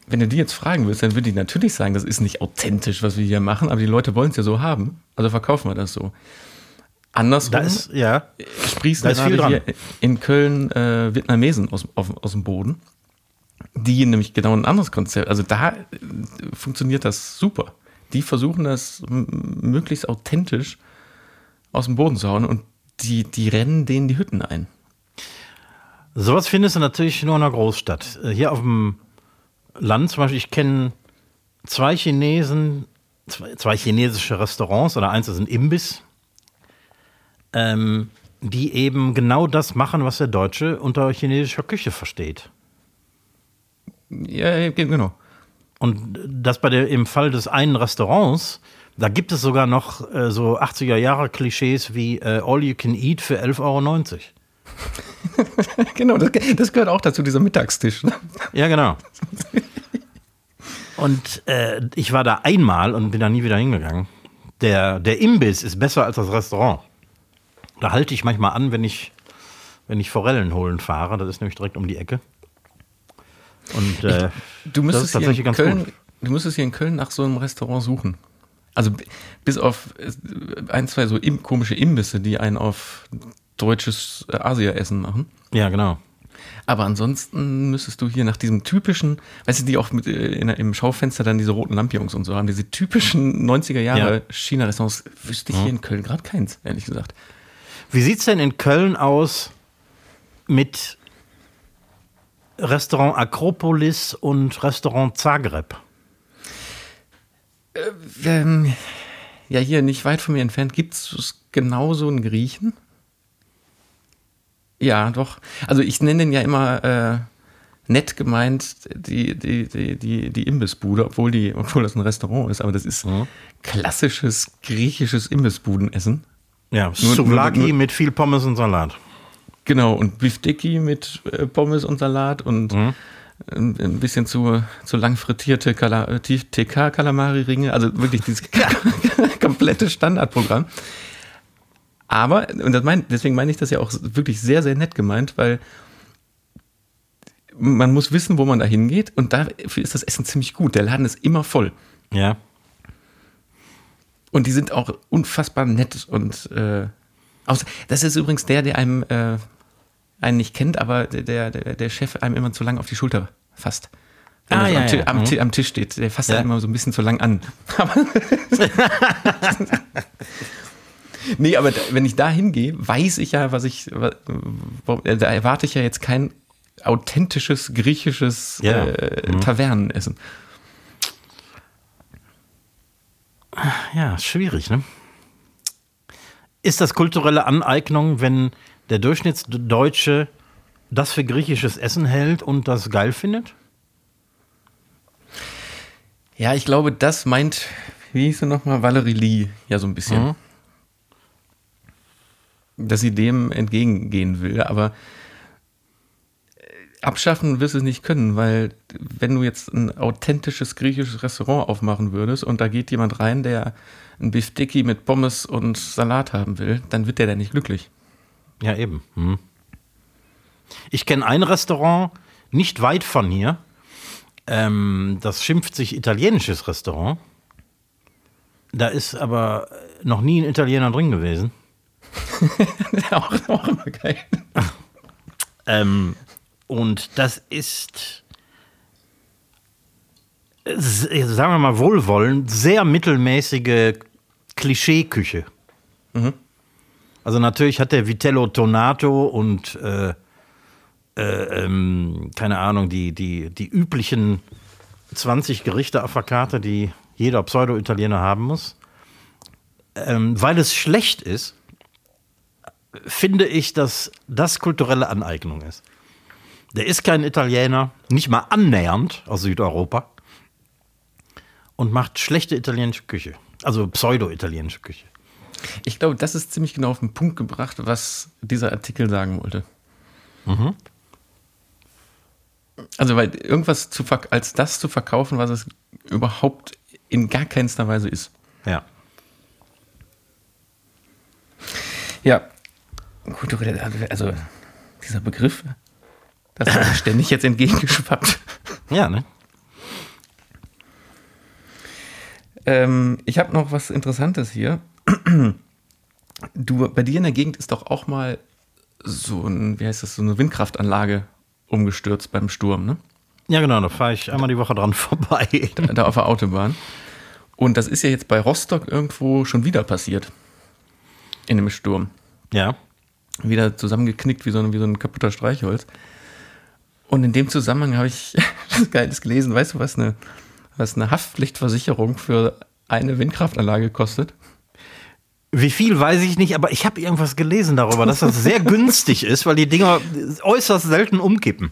[SPEAKER 2] wenn du die jetzt fragen willst, dann würden die natürlich sagen, das ist nicht authentisch, was wir hier machen, aber die Leute wollen es ja so haben. Also verkaufen wir das so. Andersrum
[SPEAKER 1] Da ist, ja.
[SPEAKER 2] sprießen
[SPEAKER 1] da ist viel dran.
[SPEAKER 2] in Köln äh, Vietnamesen aus, auf, aus dem Boden, die nämlich genau ein anderes Konzept, also da äh, funktioniert das super. Die versuchen das möglichst authentisch aus dem Boden zu hauen und die, die rennen denen die Hütten ein.
[SPEAKER 1] Sowas findest du natürlich nur in einer Großstadt. Äh, Hier auf dem Land zum Beispiel, ich kenne zwei Chinesen, zwei, zwei chinesische Restaurants oder eins ist ein Imbiss, ähm, die eben genau das machen, was der Deutsche unter chinesischer Küche versteht.
[SPEAKER 2] Ja, genau.
[SPEAKER 1] Und das bei der, im Fall des einen Restaurants, da gibt es sogar noch äh, so 80er Jahre Klischees wie äh, All You Can Eat für 11,90 Euro.
[SPEAKER 2] genau, das, das gehört auch dazu, dieser Mittagstisch. Ne?
[SPEAKER 1] Ja, genau. Und äh, ich war da einmal und bin da nie wieder hingegangen. Der, der Imbiss ist besser als das Restaurant. Da halte ich manchmal an, wenn ich, wenn ich Forellen holen fahre. Das ist nämlich direkt um die Ecke. Und äh,
[SPEAKER 2] Du
[SPEAKER 1] das
[SPEAKER 2] müsstest,
[SPEAKER 1] ist
[SPEAKER 2] hier
[SPEAKER 1] tatsächlich
[SPEAKER 2] in
[SPEAKER 1] ganz
[SPEAKER 2] Köln,
[SPEAKER 1] gut.
[SPEAKER 2] du müsstest hier in Köln nach so einem Restaurant suchen. Also bis auf äh, ein, zwei so im, komische Imbisse, die einen auf deutsches äh, Asia-Essen machen.
[SPEAKER 1] Ja, genau.
[SPEAKER 2] Aber ansonsten müsstest du hier nach diesem typischen, weißt du, die auch mit, äh, in, im Schaufenster dann diese roten Lampions und so haben, diese typischen 90er Jahre
[SPEAKER 1] Ja.
[SPEAKER 2] China-Restaurants, wüsste ich hier in Köln gerade keins, ehrlich gesagt.
[SPEAKER 1] Wie sieht es denn in Köln aus mit Restaurant Akropolis und Restaurant Zagreb?
[SPEAKER 2] Ähm, ja, hier nicht weit von mir entfernt gibt es genauso einen Griechen. Ja, doch. Also ich nenne den ja immer äh, nett gemeint die, die, die, die, die Imbissbude, obwohl, die, obwohl das ein Restaurant ist, aber das ist klassisches griechisches Imbissbudenessen.
[SPEAKER 1] Ja,
[SPEAKER 2] Nur-
[SPEAKER 1] Souvlaki
[SPEAKER 2] nur- nur-
[SPEAKER 1] mit viel Pommes und Salat.
[SPEAKER 2] Genau, und Bifteki mit äh, Pommes und Salat und ein, ein bisschen zu, zu lang frittierte äh, TK-Kalamari-Ringe. Also wirklich dieses komplette Standardprogramm. Aber, und mein, deswegen meine ich das ja auch wirklich sehr, sehr nett gemeint, weil man muss wissen, wo man da hingeht und dafür ist das Essen ziemlich gut. Der Laden ist immer voll.
[SPEAKER 1] Ja.
[SPEAKER 2] Und die sind auch unfassbar nett und äh, das ist übrigens der, der einem äh, einen nicht kennt, aber der, der, der Chef einem immer zu lang auf die Schulter fasst. Wenn
[SPEAKER 1] Ah,
[SPEAKER 2] er
[SPEAKER 1] ja,
[SPEAKER 2] am,
[SPEAKER 1] ja.
[SPEAKER 2] am,
[SPEAKER 1] Mhm.
[SPEAKER 2] Am Tisch steht. Der fasst
[SPEAKER 1] Ja.
[SPEAKER 2] immer so ein bisschen zu lang an. Nee, aber da, wenn ich da hingehe, weiß ich ja, was ich, äh, da erwarte ich ja jetzt kein authentisches griechisches
[SPEAKER 1] Ja.
[SPEAKER 2] äh,
[SPEAKER 1] Mhm.
[SPEAKER 2] Tavernenessen.
[SPEAKER 1] Ja, schwierig, ne? Ist das kulturelle Aneignung, wenn der Durchschnittsdeutsche das für griechisches Essen hält und das geil findet?
[SPEAKER 2] Ja, ich glaube, das meint, wie hieß sie nochmal, Valerie Lee, ja so ein bisschen.
[SPEAKER 1] Mhm.
[SPEAKER 2] Dass sie dem entgegengehen will, aber abschaffen wirst du es nicht können, weil wenn du jetzt ein authentisches griechisches Restaurant aufmachen würdest und da geht jemand rein, der ein Bifteki mit Pommes und Salat haben will, dann wird der da nicht glücklich.
[SPEAKER 1] Ja, eben. Hm. Ich kenne ein Restaurant nicht weit von hier. Ähm, das schimpft sich italienisches Restaurant. Da ist aber noch nie ein Italiener drin gewesen.
[SPEAKER 2] auch, auch immer geil.
[SPEAKER 1] Ähm, und das ist, sagen wir mal wohlwollend, sehr mittelmäßige Klischeeküche. Also natürlich hat der Vitello Tonato und äh, äh, ähm, keine Ahnung, die, die, die üblichen 20 Gerichte auf der Karte, die jeder Pseudo-Italiener haben muss. Ähm, weil es schlecht ist, finde ich, dass das kulturelle Aneignung ist. Der ist kein Italiener, nicht mal annähernd aus Südeuropa und macht schlechte italienische Küche. Also pseudo-italienische Küche.
[SPEAKER 2] Ich glaube, das ist ziemlich genau auf den Punkt gebracht, was dieser Artikel sagen wollte. Also, weil irgendwas zu als das zu verkaufen, was es überhaupt in gar keinster Weise ist.
[SPEAKER 1] Ja.
[SPEAKER 2] Ja. Gut, also dieser Begriff, das ist ständig jetzt entgegengeschwappt.
[SPEAKER 1] Ja, ne?
[SPEAKER 2] Ähm, ich habe noch was Interessantes hier. Du, bei dir in der Gegend ist doch auch mal so ein, wie heißt das, so eine Windkraftanlage umgestürzt beim Sturm, ne?
[SPEAKER 1] Ja, genau, da fahre ich einmal die Woche dran vorbei.
[SPEAKER 2] Da auf der Autobahn. Und das ist ja jetzt bei Rostock irgendwo schon wieder passiert. In einem Sturm.
[SPEAKER 1] Ja.
[SPEAKER 2] wieder zusammengeknickt wie so ein, wie so ein kaputter Streichholz. Und in dem Zusammenhang habe ich was Geiles gelesen. Weißt du, was eine, was eine Haftpflichtversicherung für eine Windkraftanlage kostet?
[SPEAKER 1] Wie viel weiß ich nicht, aber ich habe irgendwas gelesen darüber, dass das sehr günstig ist, weil die Dinger äußerst selten umkippen.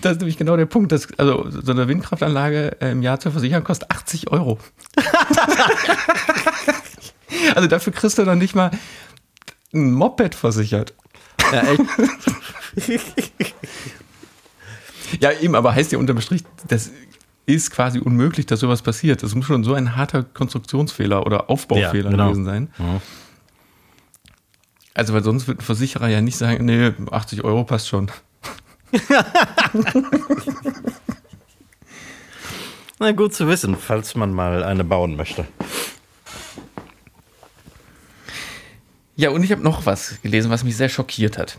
[SPEAKER 2] Das ist nämlich genau der Punkt. Dass, also so eine Windkraftanlage im Jahr zu versichern kostet 80 Euro. also dafür kriegst du dann nicht mal ein Moped versichert. Ja, echt. ja, eben, aber heißt ja unterm Strich, das ist quasi unmöglich, dass sowas passiert. Das muss schon so ein harter Konstruktionsfehler oder Aufbaufehler ja, genau. gewesen sein. Ja. Also, weil sonst wird ein Versicherer ja nicht sagen, nee, 80 Euro passt schon.
[SPEAKER 1] Na gut zu wissen, falls man mal eine bauen möchte.
[SPEAKER 2] Ja, und ich habe noch was gelesen, was mich sehr schockiert hat.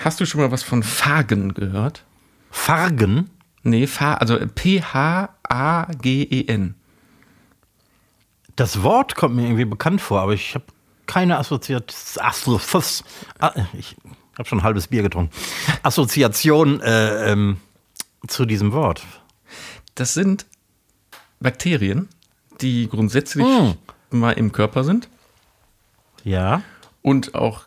[SPEAKER 2] Hast du schon mal was von Fagen gehört?
[SPEAKER 1] Fargen?
[SPEAKER 2] Nee, Fa also P-H-A-G-E-N.
[SPEAKER 1] Das Wort kommt mir irgendwie bekannt vor, aber ich habe keine Assoziation. Ah, ich habe schon ein halbes Bier getrunken. Assoziation äh, ähm, zu diesem Wort.
[SPEAKER 2] Das sind Bakterien, die grundsätzlich mm. mal im Körper sind.
[SPEAKER 1] Ja.
[SPEAKER 2] Und auch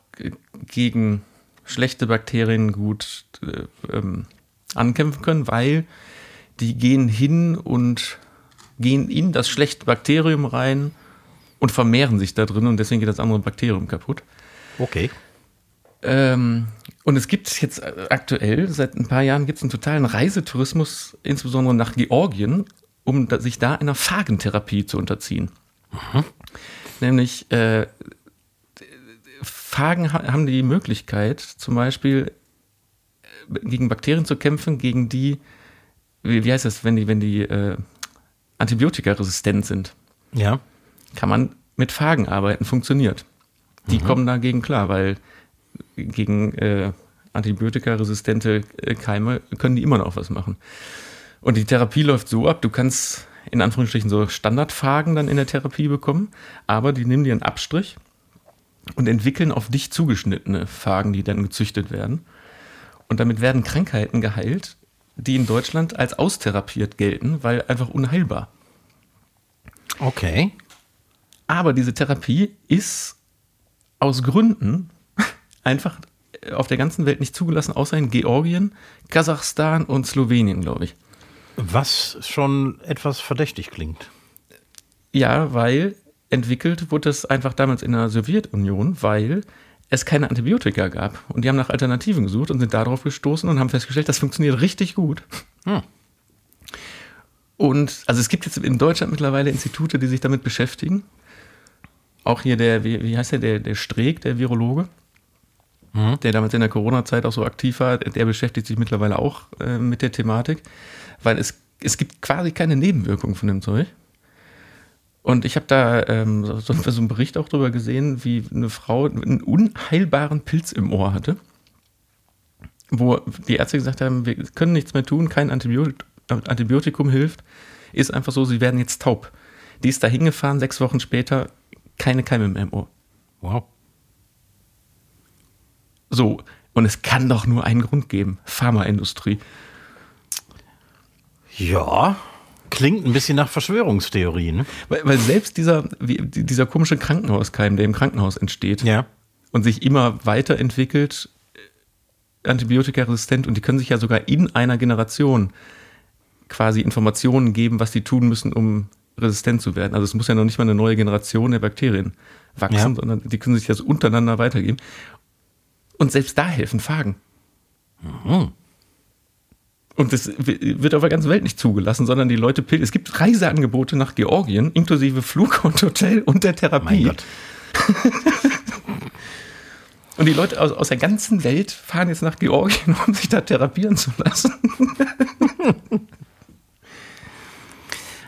[SPEAKER 2] gegen schlechte Bakterien gut äh, ähm, ankämpfen können, weil die gehen hin und gehen in das schlechte Bakterium rein und vermehren sich da drin und deswegen geht das andere Bakterium kaputt.
[SPEAKER 1] Okay.
[SPEAKER 2] Ähm, und es gibt jetzt aktuell, seit ein paar Jahren gibt es einen totalen Reisetourismus, insbesondere nach Georgien, um sich da einer Phagentherapie zu unterziehen. Mhm. Nämlich äh, Phagen haben die Möglichkeit, zum Beispiel gegen Bakterien zu kämpfen, gegen die, wie, wie heißt das, wenn die, wenn die äh, antibiotikaresistent sind.
[SPEAKER 1] Ja.
[SPEAKER 2] Kann man mit Phagen arbeiten, funktioniert. Die mhm. kommen dagegen klar, weil gegen äh, antibiotikaresistente äh, Keime können die immer noch was machen. Und die Therapie läuft so ab, du kannst in Anführungsstrichen so Standardphagen dann in der Therapie bekommen, aber die nehmen dir einen Abstrich und entwickeln auf dich zugeschnittene Phagen, die dann gezüchtet werden. Und damit werden Krankheiten geheilt, die in Deutschland als austherapiert gelten, weil einfach unheilbar.
[SPEAKER 1] Okay.
[SPEAKER 2] Aber diese Therapie ist aus Gründen einfach auf der ganzen Welt nicht zugelassen, außer in Georgien, Kasachstan und Slowenien, glaube ich.
[SPEAKER 1] Was schon etwas verdächtig klingt.
[SPEAKER 2] Ja, weil entwickelt wurde es einfach damals in der Sowjetunion, weil es keine Antibiotika gab. Und die haben nach Alternativen gesucht und sind darauf gestoßen und haben festgestellt, das funktioniert richtig gut. Hm. Und also es gibt jetzt in Deutschland mittlerweile Institute, die sich damit beschäftigen. Auch hier der, wie, wie heißt der, der, der Streeck, der Virologe, hm. der damals in der Corona-Zeit auch so aktiv war, der beschäftigt sich mittlerweile auch äh, mit der Thematik, weil es, es gibt quasi keine Nebenwirkungen von dem Zeug. Und ich habe da ähm, so, so, einen Bericht auch darüber gesehen, wie eine Frau einen unheilbaren Pilz im Ohr hatte, wo die Ärzte gesagt haben, wir können nichts mehr tun, kein Antibiotik Antibiotikum hilft, ist einfach so, sie werden jetzt taub. Die ist da hingefahren, sechs Wochen später, keine Keime mehr im Ohr.
[SPEAKER 1] Wow.
[SPEAKER 2] So, und es kann doch nur einen Grund geben: Pharmaindustrie.
[SPEAKER 1] Ja, Klingt ein bisschen nach Verschwörungstheorien. Ne?
[SPEAKER 2] Weil, weil, selbst dieser, wie, dieser komische Krankenhauskeim, der im Krankenhaus entsteht
[SPEAKER 1] ja.
[SPEAKER 2] und sich immer weiterentwickelt, äh, antibiotikaresistent und die können sich ja sogar in einer Generation quasi Informationen geben, was die tun müssen, um resistent zu werden. Also es muss ja noch nicht mal eine neue Generation der Bakterien wachsen, ja. sondern die können sich das untereinander weitergeben. Und selbst da helfen Phagen. Mhm. Und das wird auf der ganzen Welt nicht zugelassen, sondern die Leute pillen. Es gibt Reiseangebote nach Georgien, inklusive Flug und Hotel und der Therapie. und die Leute aus, aus der ganzen Welt fahren jetzt nach Georgien, um sich da therapieren zu lassen.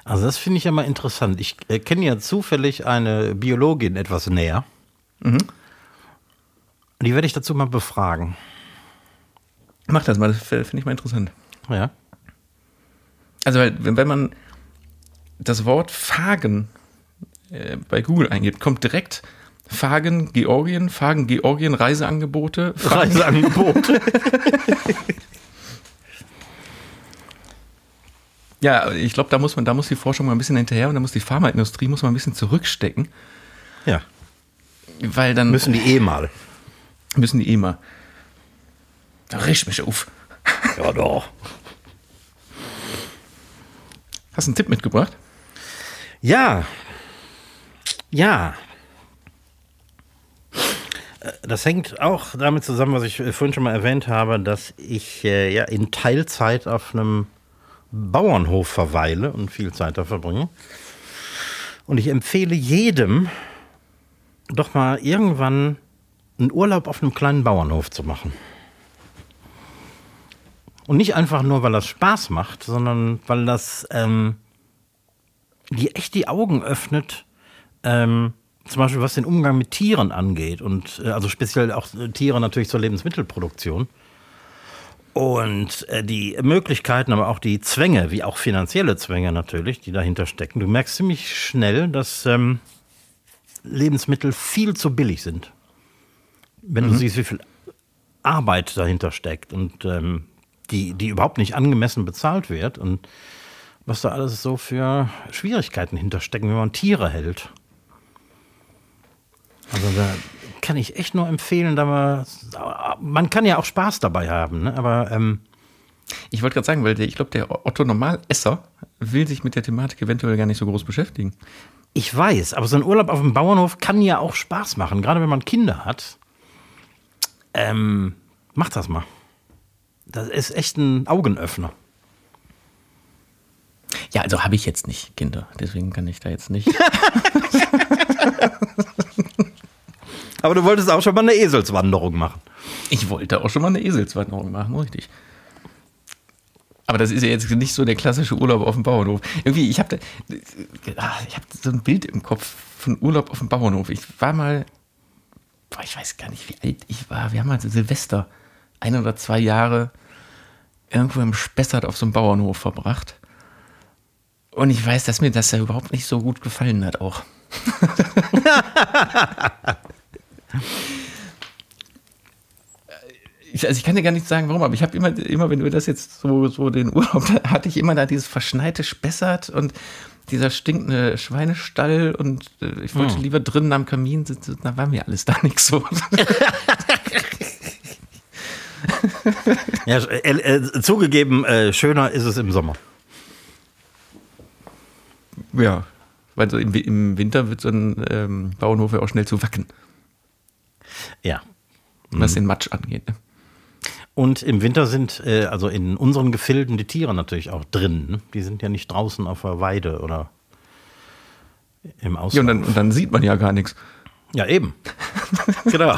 [SPEAKER 1] Also das finde ich ja mal interessant. Ich äh, kenne ja zufällig eine Biologin etwas näher. Mhm. Die werde ich dazu mal befragen.
[SPEAKER 2] Mach das mal, das finde ich mal interessant.
[SPEAKER 1] Ja.
[SPEAKER 2] Also, wenn man das Wort Fagen äh, bei Google eingibt, kommt direkt Fagen, Georgien, Fagen, Georgien, Reiseangebote. Fagen-
[SPEAKER 1] Reiseangebote.
[SPEAKER 2] Ja, ich glaube, da muss man, da muss die Forschung mal ein bisschen hinterher und da muss die Pharmaindustrie muss mal ein bisschen zurückstecken,
[SPEAKER 1] ja,
[SPEAKER 2] weil dann
[SPEAKER 1] müssen die eh mal.
[SPEAKER 2] müssen die eh mal. Da riech mich auf.
[SPEAKER 1] Ja, doch.
[SPEAKER 2] Hast du einen Tipp mitgebracht?
[SPEAKER 1] Ja. Ja. Äh, Das hängt auch damit zusammen, was ich äh, vorhin schon mal erwähnt habe, dass ich äh, ja in Teilzeit auf einem Bauernhof verweile und viel Zeit da verbringe. Und ich empfehle jedem, doch mal irgendwann einen Urlaub auf einem kleinen Bauernhof zu machen. Und nicht einfach nur, weil das Spaß macht, sondern weil das ähm, die echt die Augen öffnet, ähm, zum Beispiel was den Umgang mit Tieren angeht und äh, also speziell auch äh, Tiere natürlich zur Lebensmittelproduktion. Und äh, die Möglichkeiten, aber auch die Zwänge, wie auch finanzielle Zwänge natürlich, die dahinter stecken. Du merkst ziemlich schnell, dass ähm, Lebensmittel viel zu billig sind. Wenn du siehst, wie viel Arbeit dahinter steckt und ähm, die, die überhaupt nicht angemessen bezahlt wird und was da alles so für Schwierigkeiten hinterstecken, wenn man Tiere hält. Also da kann ich echt nur empfehlen, da man, man kann ja auch Spaß dabei haben, ne? aber ähm,
[SPEAKER 2] Ich wollte gerade sagen, weil der, ich glaube, der Otto Normalesser will sich mit der Thematik eventuell gar nicht so groß beschäftigen.
[SPEAKER 1] ich weiß, aber so ein Urlaub auf dem Bauernhof kann ja auch Spaß machen, gerade wenn man Kinder hat. Ähm, macht das mal. Das ist echt ein Augenöffner.
[SPEAKER 2] Ja, also habe ich jetzt nicht Kinder, deswegen kann ich da jetzt nicht.
[SPEAKER 1] Aber du wolltest auch schon mal eine Eselswanderung machen.
[SPEAKER 2] Ich wollte auch schon mal eine Eselswanderung machen, richtig. Aber das ist ja jetzt nicht so der klassische Urlaub auf dem Bauernhof. Irgendwie, ich habe ich hab so ein Bild im Kopf von Urlaub auf dem Bauernhof. Ich war mal, boah, ich weiß gar nicht, wie alt ich war. Wir haben mal Silvester, ein oder zwei Jahre, irgendwo im Spessart auf so einem Bauernhof verbracht. Und ich weiß, dass mir das ja überhaupt nicht so gut gefallen hat auch. Ich, also ich kann dir gar nicht sagen, warum, aber ich habe immer, immer, wenn wir das jetzt so, so den Urlaub, da hatte ich immer da dieses verschneite Spessart und dieser stinkende Schweinestall und äh, ich wollte lieber drinnen am Kamin sitzen, da war mir alles da nichts so.
[SPEAKER 1] Ja, äh, äh, zugegeben, äh, schöner ist es im Sommer.
[SPEAKER 2] ja, weil so im, im Winter wird so ein ähm, Bauernhof ja auch schnell zu wacken,
[SPEAKER 1] Ja.
[SPEAKER 2] was den Matsch angeht. Ne?
[SPEAKER 1] Und im Winter sind, äh, also in unseren Gefilden, die Tiere natürlich auch drin. Ne? Die sind ja nicht draußen auf der Weide oder im
[SPEAKER 2] Ja,
[SPEAKER 1] Ausland.
[SPEAKER 2] und dann, und dann sieht man ja gar nichts.
[SPEAKER 1] Ja, eben. genau.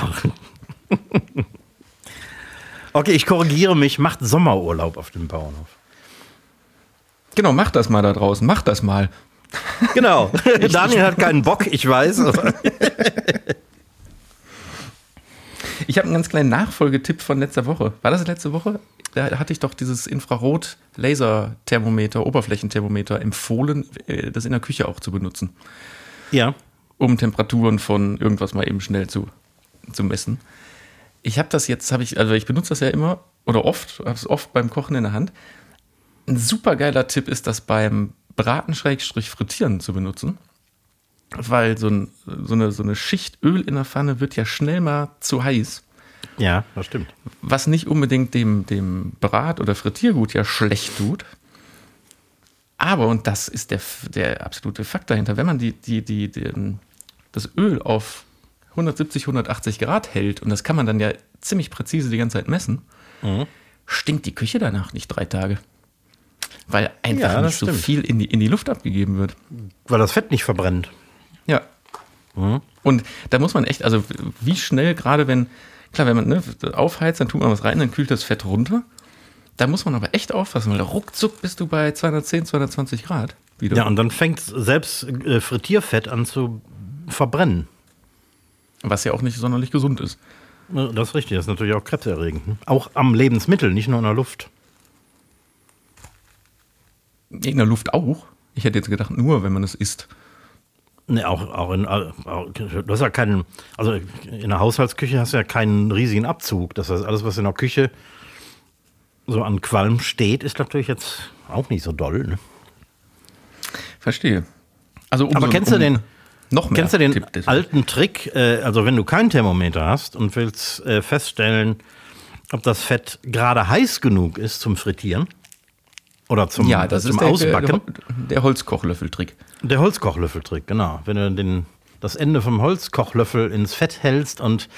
[SPEAKER 1] okay, ich korrigiere mich. Macht Sommerurlaub auf dem Bauernhof.
[SPEAKER 2] Genau, mach das mal da draußen, mach das mal.
[SPEAKER 1] Genau. Daniel hat keinen Bock, ich weiß.
[SPEAKER 2] Ich habe einen ganz kleinen Nachfolgetipp von letzter Woche. War das letzte Woche? Da hatte ich doch dieses Infrarot-Laserthermometer, Oberflächenthermometer empfohlen, äh, das in der Küche auch zu benutzen,
[SPEAKER 1] ja.
[SPEAKER 2] um Temperaturen von irgendwas mal eben schnell zu, zu messen. Ich habe das jetzt, habe ich, also ich benutze das ja immer oder oft, habe es oft beim Kochen in der Hand. Ein super geiler Tipp ist, das beim Braten-Frittieren zu benutzen. Weil so, ein, so, eine, so eine Schicht Öl in der Pfanne wird ja schnell mal zu heiß
[SPEAKER 1] Ja, das stimmt.
[SPEAKER 2] was nicht unbedingt dem, dem Brat- oder Frittiergut ja schlecht tut. Aber, und das ist der, der absolute Fakt dahinter, wenn man die, die, die, die, das Öl auf 170, 180 Grad hält, und das kann man dann ja ziemlich präzise die ganze Zeit messen, stinkt die Küche danach nicht drei Tage. Weil einfach
[SPEAKER 1] Ja,
[SPEAKER 2] nicht so
[SPEAKER 1] stimmt.
[SPEAKER 2] viel in die, in die Luft abgegeben wird.
[SPEAKER 1] Weil das Fett nicht verbrennt.
[SPEAKER 2] Ja. Und da muss man echt, also wie schnell, gerade wenn, klar, wenn man ne, aufheizt, dann tut man was rein, dann kühlt das Fett runter. Da muss man aber echt aufpassen, weil ruckzuck bist du bei 210, 220 Grad wieder.
[SPEAKER 1] Ja, und dann fängt selbst äh, Frittierfett an zu verbrennen.
[SPEAKER 2] Was ja auch nicht sonderlich gesund ist.
[SPEAKER 1] Das ist richtig, das ist natürlich auch krebserregend. ne? Auch am Lebensmittel, nicht nur in der Luft.
[SPEAKER 2] In der Luft auch. Ich hätte jetzt gedacht, nur wenn man es isst.
[SPEAKER 1] Ne, auch, auch in, auch, du hast ja keinen, also in der Haushaltsküche hast du ja keinen riesigen Abzug. Das heißt, alles, was in der Küche so an Qualm steht, ist natürlich jetzt auch nicht so doll. Ne?
[SPEAKER 2] Verstehe.
[SPEAKER 1] Also um Aber so, kennst um du den, noch mehr kennst du den Tipp, alten Trick, äh, also wenn du kein Thermometer hast und willst äh, feststellen, ob das Fett gerade heiß genug ist zum Frittieren oder zum,
[SPEAKER 2] ja, das
[SPEAKER 1] zum
[SPEAKER 2] ist der, Ausbacken? Der, der Holzkochlöffeltrick.
[SPEAKER 1] Der Holzkochlöffeltrick, genau. Wenn du den, das Ende vom Holzkochlöffel ins Fett hältst und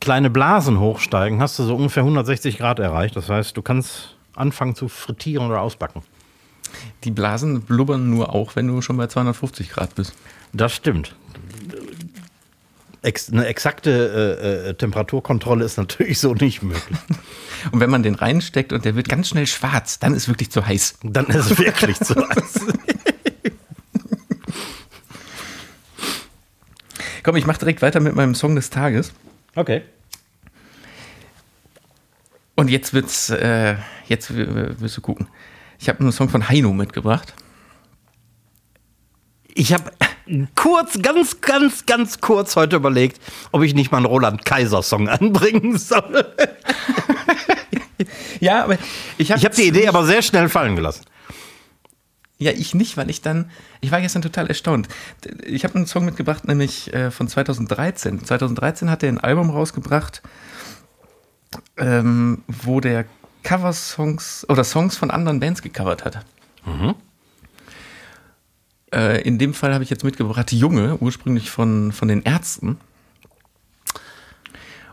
[SPEAKER 1] kleine Blasen hochsteigen, hast du so ungefähr 160 Grad erreicht. Das heißt, du kannst anfangen zu frittieren oder ausbacken.
[SPEAKER 2] Die Blasen blubbern nur auch, wenn du schon bei 250 Grad bist.
[SPEAKER 1] Das stimmt. Ex eine exakte äh, äh, Temperaturkontrolle ist natürlich so nicht möglich.
[SPEAKER 2] Und wenn man den reinsteckt und der wird ganz schnell schwarz, dann ist wirklich zu heiß.
[SPEAKER 1] Dann ist es wirklich zu heiß.
[SPEAKER 2] Komm, ich mache direkt weiter mit meinem Song des Tages.
[SPEAKER 1] Okay.
[SPEAKER 2] Und jetzt wird's, äh, jetzt wirst du gucken. Ich habe einen Song von Heino mitgebracht.
[SPEAKER 1] Ich habe kurz, ganz, ganz, ganz kurz heute überlegt, ob ich nicht mal einen Roland Kaiser Song anbringen soll.
[SPEAKER 2] ja, aber ich habe
[SPEAKER 1] hab die Idee aber sehr schnell fallen gelassen.
[SPEAKER 2] Ja, ich nicht, weil ich dann, ich war gestern total erstaunt. Ich habe einen Song mitgebracht, nämlich äh, von 2013. 2013 hat er ein Album rausgebracht, ähm, wo der Cover-Songs oder Songs von anderen Bands gecovert hat. Mhm. Äh, in dem Fall habe ich jetzt mitgebracht Junge, ursprünglich von, von den Ärzten.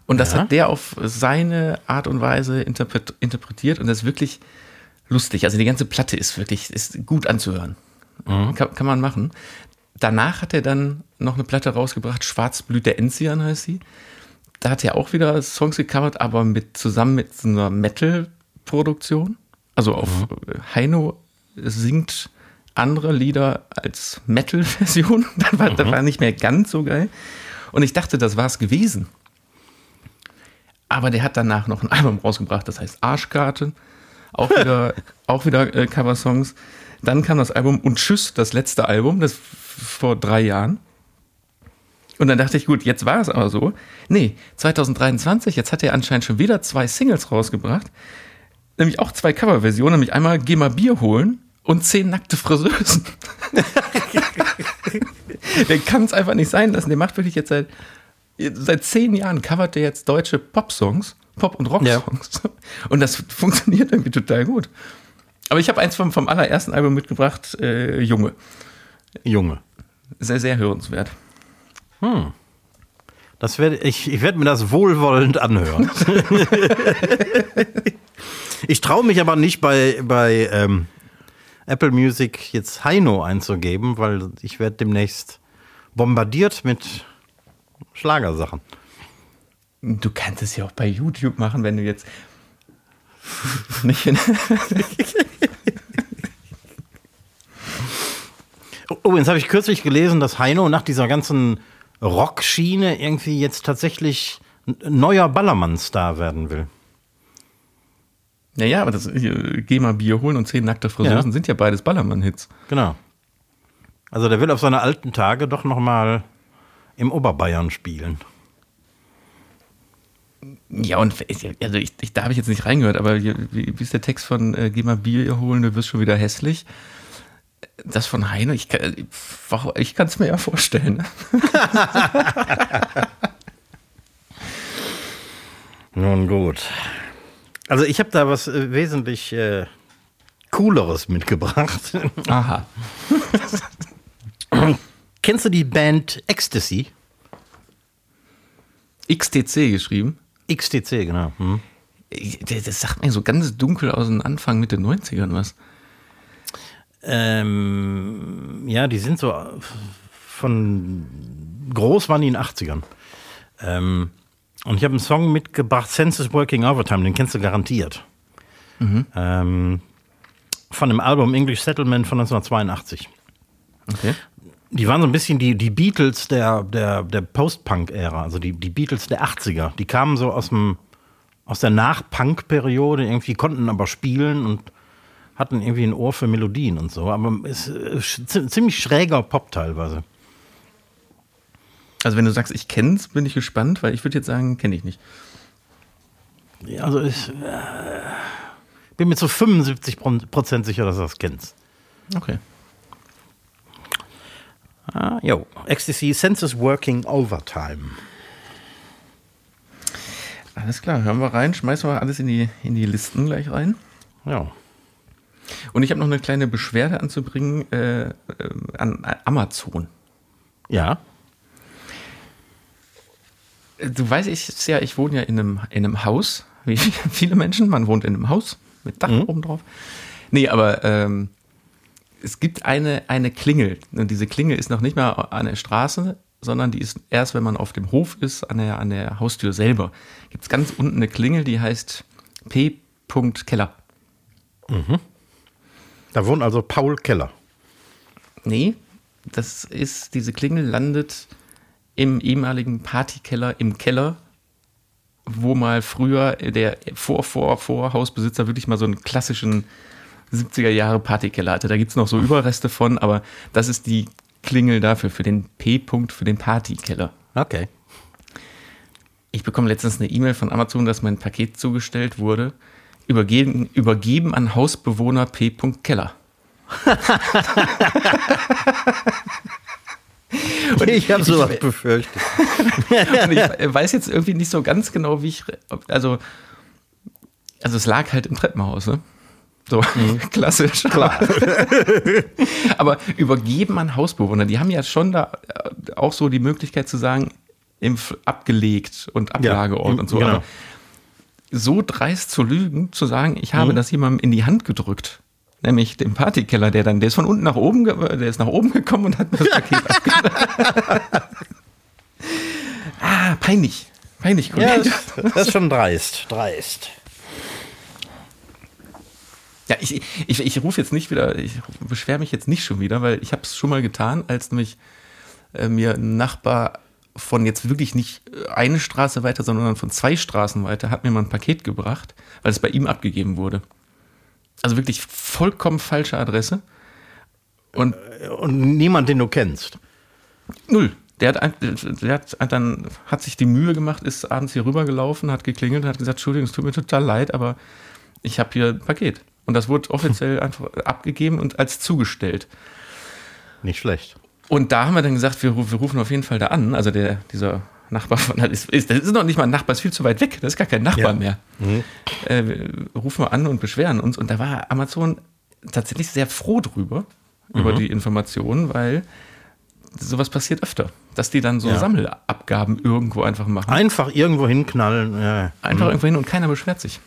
[SPEAKER 2] Und das ja. hat der auf seine Art und Weise interpretiert und das ist wirklich lustig. Also die ganze Platte ist wirklich ist gut anzuhören. Mhm. Kann, kann, man machen. Danach hat er dann noch eine Platte rausgebracht, Schwarzblüt der Enzian heißt sie. Da hat er auch wieder Songs gecovert, aber mit, zusammen mit so einer Metal-Produktion. Also auf mhm. Heino singt andere Lieder als Metal-Version. Das, war, mhm. das war nicht mehr ganz so geil. Und ich dachte, das war es gewesen. Aber der hat danach noch ein Album rausgebracht, das heißt Arschkarte. Auch wieder, auch wieder äh, Coversongs. Dann kam das Album Und Tschüss, das letzte Album, das vor drei Jahren. Und dann dachte ich, gut, jetzt war es aber so. Nee, 2023, jetzt hat er anscheinend schon wieder zwei Singles rausgebracht. Nämlich auch zwei Coverversionen, nämlich einmal Geh mal Bier holen und zehn nackte Friseusen. der kann es einfach nicht sein lassen. Der macht wirklich jetzt seit, seit zehn Jahren covert der jetzt deutsche Pop-Songs, Pop- und Rock-Songs. Ja. Und das funktioniert irgendwie total gut. Aber ich habe eins vom, vom allerersten Album mitgebracht, äh, Junge.
[SPEAKER 1] Junge.
[SPEAKER 2] Sehr, sehr hörenswert.
[SPEAKER 1] Hm. Das werd, ich ich werde mir das wohlwollend anhören. ich traue mich aber nicht bei, bei ähm, Apple Music jetzt Heino einzugeben, weil ich werde demnächst bombardiert mit Schlagersachen.
[SPEAKER 2] Du kannst es ja auch bei YouTube machen, wenn du jetzt nicht.
[SPEAKER 1] oh, jetzt habe ich kürzlich gelesen, dass Heino nach dieser ganzen Rockschiene irgendwie jetzt tatsächlich ein neuer Ballermann-Star werden will.
[SPEAKER 2] Naja, aber das Geh mal Bier holen und zehn nackte Friseusen ja. sind ja beides Ballermann-Hits.
[SPEAKER 1] Genau. Also der will auf seine alten Tage doch noch mal im Oberbayern spielen.
[SPEAKER 2] Ja, und also ich, ich da habe ich jetzt nicht reingehört, aber wie, wie ist der Text von äh, Geh mal Bier holen, du wirst schon wieder hässlich? Das von Heino, ich, ich kann es mir ja vorstellen.
[SPEAKER 1] Nun gut. Also ich habe da was äh, wesentlich äh, Cooleres mitgebracht.
[SPEAKER 2] Aha.
[SPEAKER 1] Kennst du die Band Ecstasy?
[SPEAKER 2] XTC geschrieben?
[SPEAKER 1] XTC, genau. Hm.
[SPEAKER 2] Das sagt mir so ganz dunkel aus dem Anfang Mitte 90ern was.
[SPEAKER 1] Ähm, ja, die sind so von groß waren die in den 80ern. Ähm, und ich habe einen Song mitgebracht, Census Working Overtime, den kennst du garantiert. Mhm. Ähm, von dem Album English Settlement von 1982. Okay. Die waren so ein bisschen die, die Beatles der, der, der Post-Punk-Ära, also die, die Beatles der 80er. Die kamen so aus, dem, aus der Nach-Punk-Periode, irgendwie konnten aber spielen und hatten irgendwie ein Ohr für Melodien und so. Aber es ist ziemlich schräger Pop teilweise.
[SPEAKER 2] Also wenn du sagst, ich kenn's, bin ich gespannt, weil ich würde jetzt sagen, kenne ich nicht.
[SPEAKER 1] Ja, Also ich äh, bin mir zu 75 Prozent sicher, dass du das kennst.
[SPEAKER 2] Okay.
[SPEAKER 1] Ah, jo. Ecstasy Senses Working Overtime.
[SPEAKER 2] Alles klar, hören wir rein, schmeißen wir alles in die, in die Listen gleich rein.
[SPEAKER 1] Ja.
[SPEAKER 2] Und ich habe noch eine kleine Beschwerde anzubringen äh, äh, an Amazon.
[SPEAKER 1] Ja.
[SPEAKER 2] Du weißt ich ja, ich wohne ja in einem, in einem Haus, wie viele Menschen. Man wohnt in einem Haus mit Dach oben drauf. Nee, aber ähm, es gibt eine, eine Klingel. Und diese Klingel ist noch nicht mal an der Straße, sondern die ist erst, wenn man auf dem Hof ist, an der, an der Haustür selber. Gibt es ganz unten eine Klingel, die heißt P. Keller.
[SPEAKER 1] Da wohnt also Paul Keller.
[SPEAKER 2] Nee, das ist, diese Klingel landet im ehemaligen Partykeller im Keller, wo mal früher der Vor-, Vor-, Vorhausbesitzer wirklich mal so einen klassischen 70er Jahre Partykeller hatte. Da gibt es noch so Überreste von, aber das ist die Klingel dafür, für den P-Punkt, für den Partykeller.
[SPEAKER 1] Okay.
[SPEAKER 2] Ich bekomme letztens eine E-Mail von Amazon, dass mein Paket zugestellt wurde. Übergeben, übergeben an Hausbewohner P. Keller.
[SPEAKER 1] Und ich habe sowas befürchtet.
[SPEAKER 2] Und ich weiß jetzt irgendwie nicht so ganz genau, wie ich. Also, also es lag halt im Treppenhaus, ne? So, klassisch. Klar. Aber übergeben an Hausbewohner, die haben ja schon da äh, auch so die Möglichkeit zu sagen, im F- abgelegt und Ablageort
[SPEAKER 1] im-
[SPEAKER 2] und so.
[SPEAKER 1] genau.
[SPEAKER 2] Aber so dreist zu lügen, zu sagen, ich habe das jemandem in die Hand gedrückt. Nämlich dem Partykeller, der dann, der ist von unten nach oben, der ist nach oben gekommen und hat mir das Paket abgenommen. ah, peinlich. Peinlich,
[SPEAKER 1] Ja,
[SPEAKER 2] Kollege.
[SPEAKER 1] das, das ist schon dreist. Dreist.
[SPEAKER 2] Ja, ich, ich, ich rufe jetzt nicht wieder, ich beschwere mich jetzt nicht schon wieder, weil ich habe es schon mal getan, als nämlich äh, mir ein Nachbar von jetzt wirklich nicht äh, eine Straße weiter, sondern von zwei Straßen weiter hat mir mal ein Paket gebracht, weil es bei ihm abgegeben wurde. Also wirklich vollkommen falsche Adresse. Und
[SPEAKER 1] Und niemand, den du kennst.
[SPEAKER 2] null. Der hat, der hat dann hat sich die Mühe gemacht, ist abends hier rübergelaufen, hat geklingelt, hat gesagt, Entschuldigung, es tut mir total leid, aber ich habe hier ein Paket. Und das wurde offiziell einfach abgegeben und als zugestellt.
[SPEAKER 1] Nicht schlecht.
[SPEAKER 2] Und da haben wir dann gesagt, wir, wir rufen auf jeden Fall da an. Also der, dieser Nachbar von, das ist, ist, das ist noch nicht mal ein Nachbar, ist viel zu weit weg. Das ist gar kein Nachbar
[SPEAKER 1] Ja.
[SPEAKER 2] mehr. Äh, wir rufen wir an und beschweren uns. Und da war Amazon tatsächlich sehr froh drüber, über die Informationen, weil sowas passiert öfter. Dass die dann so
[SPEAKER 1] Ja.
[SPEAKER 2] Sammelabgaben irgendwo einfach machen.
[SPEAKER 1] Einfach irgendwo hinknallen. Ja.
[SPEAKER 2] Einfach irgendwo hin und keiner beschwert sich.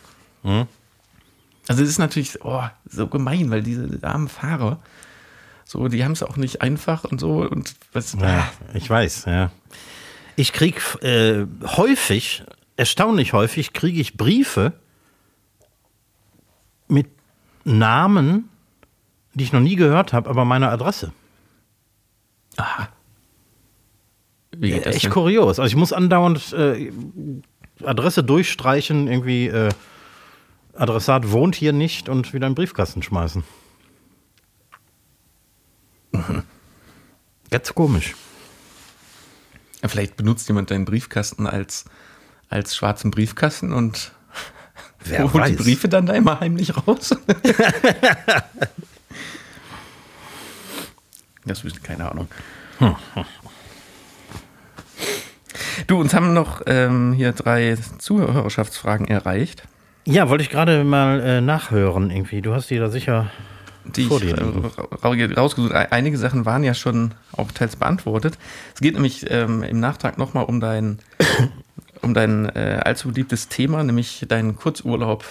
[SPEAKER 2] Also es ist natürlich oh, so gemein, weil diese armen Fahrer, so, die haben es auch nicht einfach und so und was.
[SPEAKER 1] Ja, ich weiß, ja. Ich krieg äh, häufig, erstaunlich häufig, kriege ich Briefe mit Namen, die ich noch nie gehört habe, aber meiner Adresse.
[SPEAKER 2] Aha. Wie geht das
[SPEAKER 1] Echt
[SPEAKER 2] denn?
[SPEAKER 1] kurios. Also ich muss andauernd äh, Adresse durchstreichen, irgendwie äh, Adressat wohnt hier nicht und wieder in den Briefkasten schmeißen. Ganz komisch.
[SPEAKER 2] Vielleicht benutzt jemand deinen Briefkasten als, als schwarzen Briefkasten und
[SPEAKER 1] Wer
[SPEAKER 2] holt die. Briefe dann da immer heimlich raus. das wüsste keine Ahnung. Du, uns haben noch ähm, hier drei Zuhörerschaftsfragen erreicht.
[SPEAKER 1] Ja, wollte ich gerade mal äh, nachhören irgendwie. Du hast die da sicher.
[SPEAKER 2] Die
[SPEAKER 1] Vor
[SPEAKER 2] ich äh, ra- rausgesucht. Ei- Einige Sachen waren ja schon auch teils beantwortet. Es geht nämlich ähm, im Nachtrag nochmal um dein, um dein äh, allzu beliebtes Thema, nämlich deinen Kurzurlaub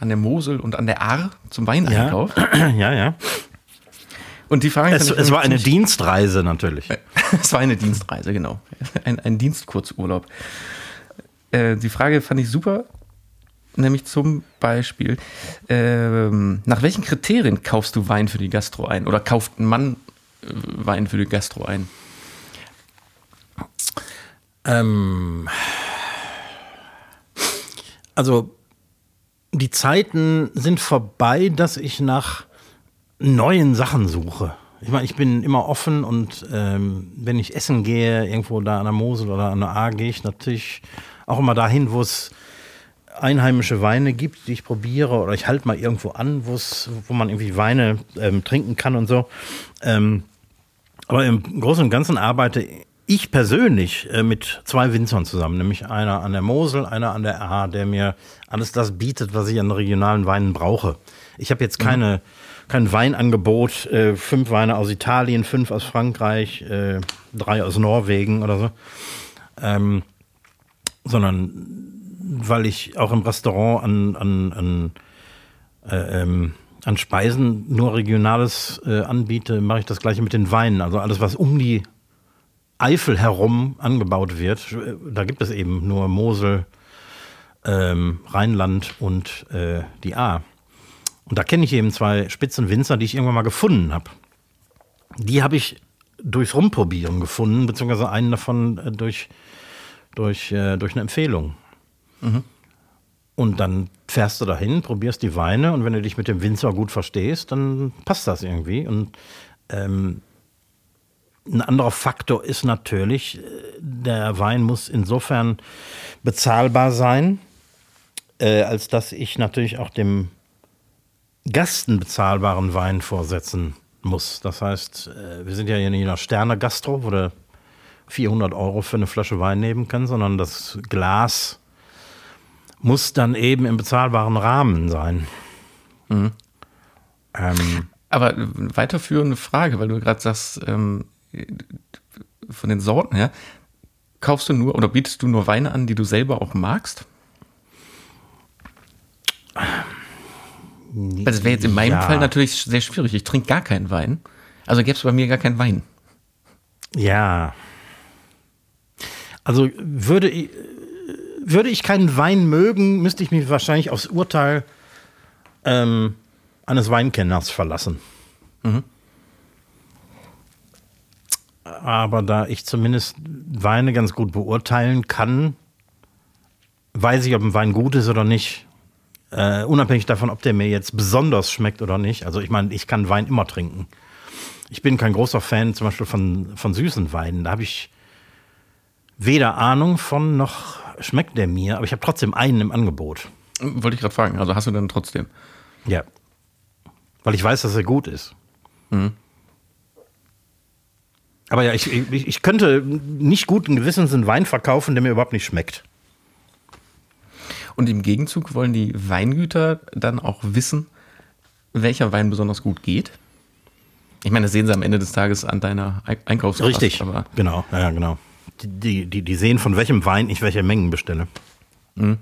[SPEAKER 2] an der Mosel und an der Ahr zum Weineinkauf.
[SPEAKER 1] ja, ja.
[SPEAKER 2] Und die Frage
[SPEAKER 1] Es, es war eine Dienstreise natürlich.
[SPEAKER 2] Es war eine Dienstreise, genau. Ein, ein Dienstkurzurlaub. Äh, die Frage fand ich super, nämlich zum Beispiel, ähm, nach welchen Kriterien kaufst du Wein für die Gastro ein? Oder kauft ein Mann äh, Wein für die Gastro ein?
[SPEAKER 1] Ähm, also die Zeiten sind vorbei, dass ich nach neuen Sachen suche. Ich meine, ich bin immer offen und ähm, wenn ich essen gehe, irgendwo da an der Mosel oder an der A, gehe ich natürlich auch immer dahin, wo es einheimische Weine gibt, die ich probiere, oder ich halte mal irgendwo an, wo man irgendwie Weine ähm, trinken kann und so. Ähm, aber im Großen und Ganzen arbeite ich persönlich äh, mit zwei Winzern zusammen, nämlich einer an der Mosel, einer an der A, der mir alles das bietet, was ich an regionalen Weinen brauche. Ich habe jetzt keine, mhm. kein Weinangebot, äh, fünf Weine aus Italien, fünf aus Frankreich, äh, drei aus Norwegen oder so, ähm, sondern weil ich auch im Restaurant an, an, an, äh, ähm, an Speisen nur Regionales äh, anbiete, mache ich das gleiche mit den Weinen. Also alles, was um die Eifel herum angebaut wird, da gibt es eben nur Mosel, ähm, Rheinland und äh, die A. Und da kenne ich eben zwei Spitzenwinzer, die ich irgendwann mal gefunden habe. Die habe ich durchs Rumprobieren gefunden, beziehungsweise einen davon äh, durch, durch, äh, durch eine Empfehlung. Und dann fährst du dahin, probierst die Weine und wenn du dich mit dem Winzer gut verstehst, dann passt das irgendwie. Und ähm, ein anderer Faktor ist natürlich, äh, der Wein muss insofern bezahlbar sein, äh, als dass ich natürlich auch dem Gasten bezahlbaren Wein vorsetzen muss. Das heißt, äh, wir sind ja hier nicht in einer Sterne-Gastro, wo du 400 Euro für eine Flasche Wein nehmen kannst, sondern das Glas muss dann eben im bezahlbaren Rahmen sein. Mhm.
[SPEAKER 2] Ähm, Aber weiterführende Frage, weil du gerade sagst, ähm, von den Sorten her, kaufst du nur oder bietest du nur Weine an, die du selber auch magst? Also das wäre jetzt in meinem ja. Fall natürlich sehr schwierig. Ich trinke gar keinen Wein. Also gäbe es bei mir gar keinen Wein.
[SPEAKER 1] Ja. Also würde ich, würde ich keinen Wein mögen, müsste ich mich wahrscheinlich aufs Urteil ähm, eines Weinkenners verlassen. Mhm. Aber da ich zumindest Weine ganz gut beurteilen kann, weiß ich, ob ein Wein gut ist oder nicht. Äh, unabhängig davon, ob der mir jetzt besonders schmeckt oder nicht. Also ich meine, ich kann Wein immer trinken. Ich bin kein großer Fan zum Beispiel von, von süßen Weinen. Da habe ich weder Ahnung von noch schmeckt der mir, aber ich habe trotzdem einen im Angebot.
[SPEAKER 2] Wollte ich gerade fragen, also hast du dann trotzdem?
[SPEAKER 1] Ja. Weil ich weiß, dass er gut ist. Mhm. Aber ja, ich, ich, ich könnte nicht guten Gewissens einen Wein verkaufen, der mir überhaupt nicht schmeckt.
[SPEAKER 2] Und im Gegenzug wollen die Weingüter dann auch wissen, welcher Wein besonders gut geht? Ich meine, das sehen sie am Ende des Tages an deiner Einkaufskraft.
[SPEAKER 1] Richtig, aber genau, ja, genau. Die, die, die sehen, von welchem Wein ich welche Mengen bestelle. Mhm.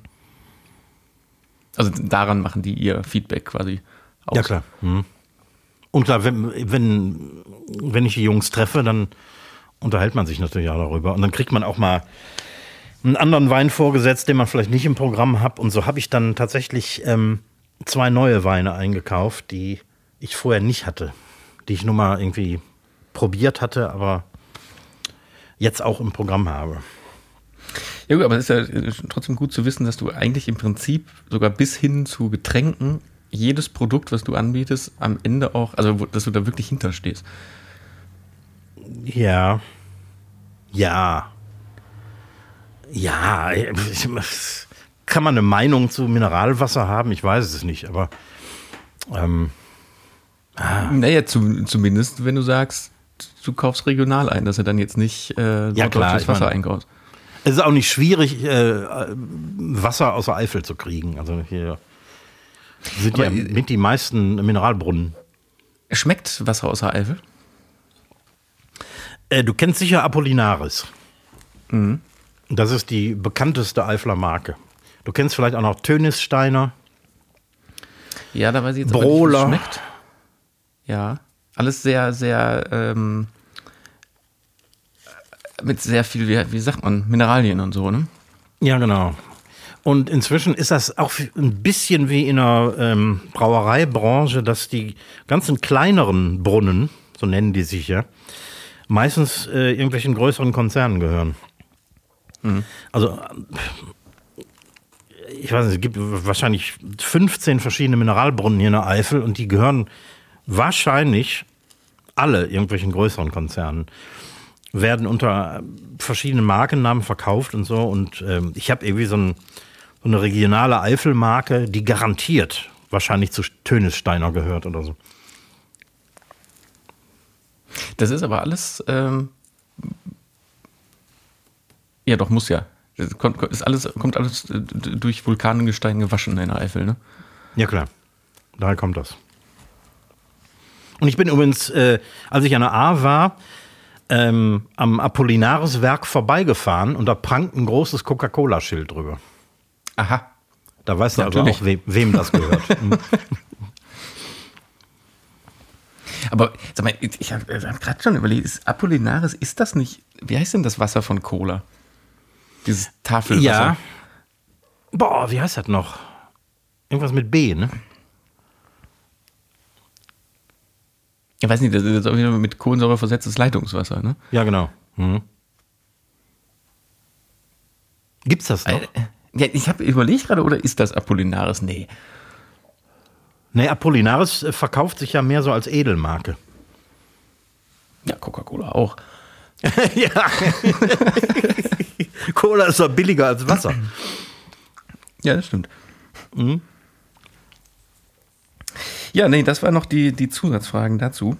[SPEAKER 2] Also daran machen die ihr Feedback quasi
[SPEAKER 1] aus. Ja, klar. Mhm. Und klar, wenn, wenn, wenn ich die Jungs treffe, dann unterhält man sich natürlich auch darüber. Und dann kriegt man auch mal einen anderen Wein vorgesetzt, den man vielleicht nicht im Programm hat. Und so habe ich dann tatsächlich ähm, zwei neue Weine eingekauft, die ich vorher nicht hatte. Die ich nur mal irgendwie probiert hatte, aber jetzt auch im Programm habe.
[SPEAKER 2] Ja gut, aber es ist ja trotzdem gut zu wissen, dass du eigentlich im Prinzip sogar bis hin zu Getränken jedes Produkt, was du anbietest, am Ende auch, also dass du da wirklich hinterstehst.
[SPEAKER 1] Ja. Ja. Ja. Kann man eine Meinung zu Mineralwasser haben? Ich weiß es nicht, aber. Ähm,
[SPEAKER 2] ah. Naja, zu, zumindest, wenn du sagst, du kaufst regional ein, dass er dann jetzt nicht
[SPEAKER 1] äh, ja, klar, Wasser einkaufst. Es ist auch nicht schwierig, äh, Wasser aus der Eifel zu kriegen. Also hier sind Aber ja mit die meisten Mineralbrunnen.
[SPEAKER 2] Schmeckt Wasser aus der Eifel?
[SPEAKER 1] Äh, du kennst sicher Apollinaris. Mhm. Das ist die bekannteste Eifler Marke. Du kennst vielleicht auch noch Tönissteiner.
[SPEAKER 2] Ja, da weiß ich jetzt
[SPEAKER 1] Brohler. Nicht, schmeckt.
[SPEAKER 2] Ja, alles sehr, sehr ähm, mit sehr viel, wie, wie sagt man, Mineralien und so, ne?
[SPEAKER 1] Ja, genau. Und inzwischen ist das auch ein bisschen wie in der ähm, Brauereibranche, dass die ganzen kleineren Brunnen, so nennen die sich ja, meistens äh, irgendwelchen größeren Konzernen gehören. Mhm. Also ich weiß nicht, es gibt wahrscheinlich 15 verschiedene Mineralbrunnen hier in der Eifel und die gehören wahrscheinlich alle irgendwelchen größeren Konzernen werden unter verschiedenen Markennamen verkauft und so. Und ähm, ich habe irgendwie so, ein, so eine regionale Eifelmarke, die garantiert wahrscheinlich zu Tönesteiner gehört oder so.
[SPEAKER 2] Das ist aber alles, ähm, ja doch, muss ja. Das kommt, ist alles, kommt alles äh, durch Vulkanengestein gewaschen in der Eifel, ne?
[SPEAKER 1] Ja klar, daher kommt das. Und ich bin übrigens, äh, als ich an der A war, ähm, am Apollinaris-Werk vorbeigefahren und da prangt ein großes Coca-Cola-Schild drüber.
[SPEAKER 2] Aha.
[SPEAKER 1] Da weißt du ja, also auch, wem, wem das gehört. Hm.
[SPEAKER 2] Aber sag mal, ich habe hab gerade schon überlegt, ist Apollinaris, ist das nicht, wie heißt denn das Wasser von Cola? Dieses Tafelwasser. Ja.
[SPEAKER 1] Boah, wie heißt das noch? Irgendwas mit B, ne?
[SPEAKER 2] Ich weiß nicht, das ist auch wieder mit Kohlensäure versetztes Leitungswasser, ne?
[SPEAKER 1] Ja, genau. Mhm. Gibt's das noch? Äh,
[SPEAKER 2] ja, ich habe überlegt gerade, oder ist das Apollinaris? Nee.
[SPEAKER 1] Nee, Apollinaris äh, verkauft sich ja mehr so als Edelmarke.
[SPEAKER 2] Ja, Coca-Cola auch.
[SPEAKER 1] ja. Cola ist doch billiger als Wasser.
[SPEAKER 2] Ja, das stimmt. Mhm. Ja, nee, das waren noch die, die Zusatzfragen dazu.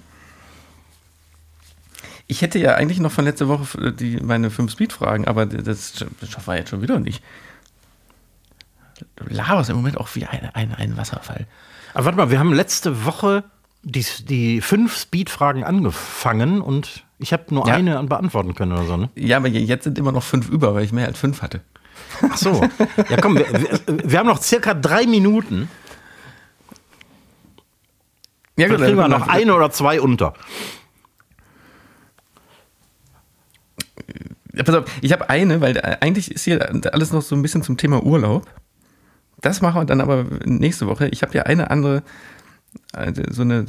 [SPEAKER 2] Ich hätte ja eigentlich noch von letzter Woche die, meine fünf Speed-Fragen, aber das, das schaffen wir jetzt schon wieder nicht. Du laberst im Moment auch wie ein, ein, ein Wasserfall.
[SPEAKER 1] Aber warte mal, wir haben letzte Woche die, die fünf Speed-Fragen angefangen und ich habe nur ja. eine beantworten können oder so, ne?
[SPEAKER 2] Ja, aber jetzt sind immer noch fünf über, weil ich mehr als fünf hatte.
[SPEAKER 1] Ach so. Ja, komm, wir, wir, wir haben noch circa drei Minuten. Ja, gut, dann kriegen wir noch eine oder zwei unter.
[SPEAKER 2] Ja, pass auf, ich habe eine, weil eigentlich ist hier alles noch so ein bisschen zum Thema Urlaub. Das machen wir dann aber nächste Woche. Ich habe ja eine andere, also so eine,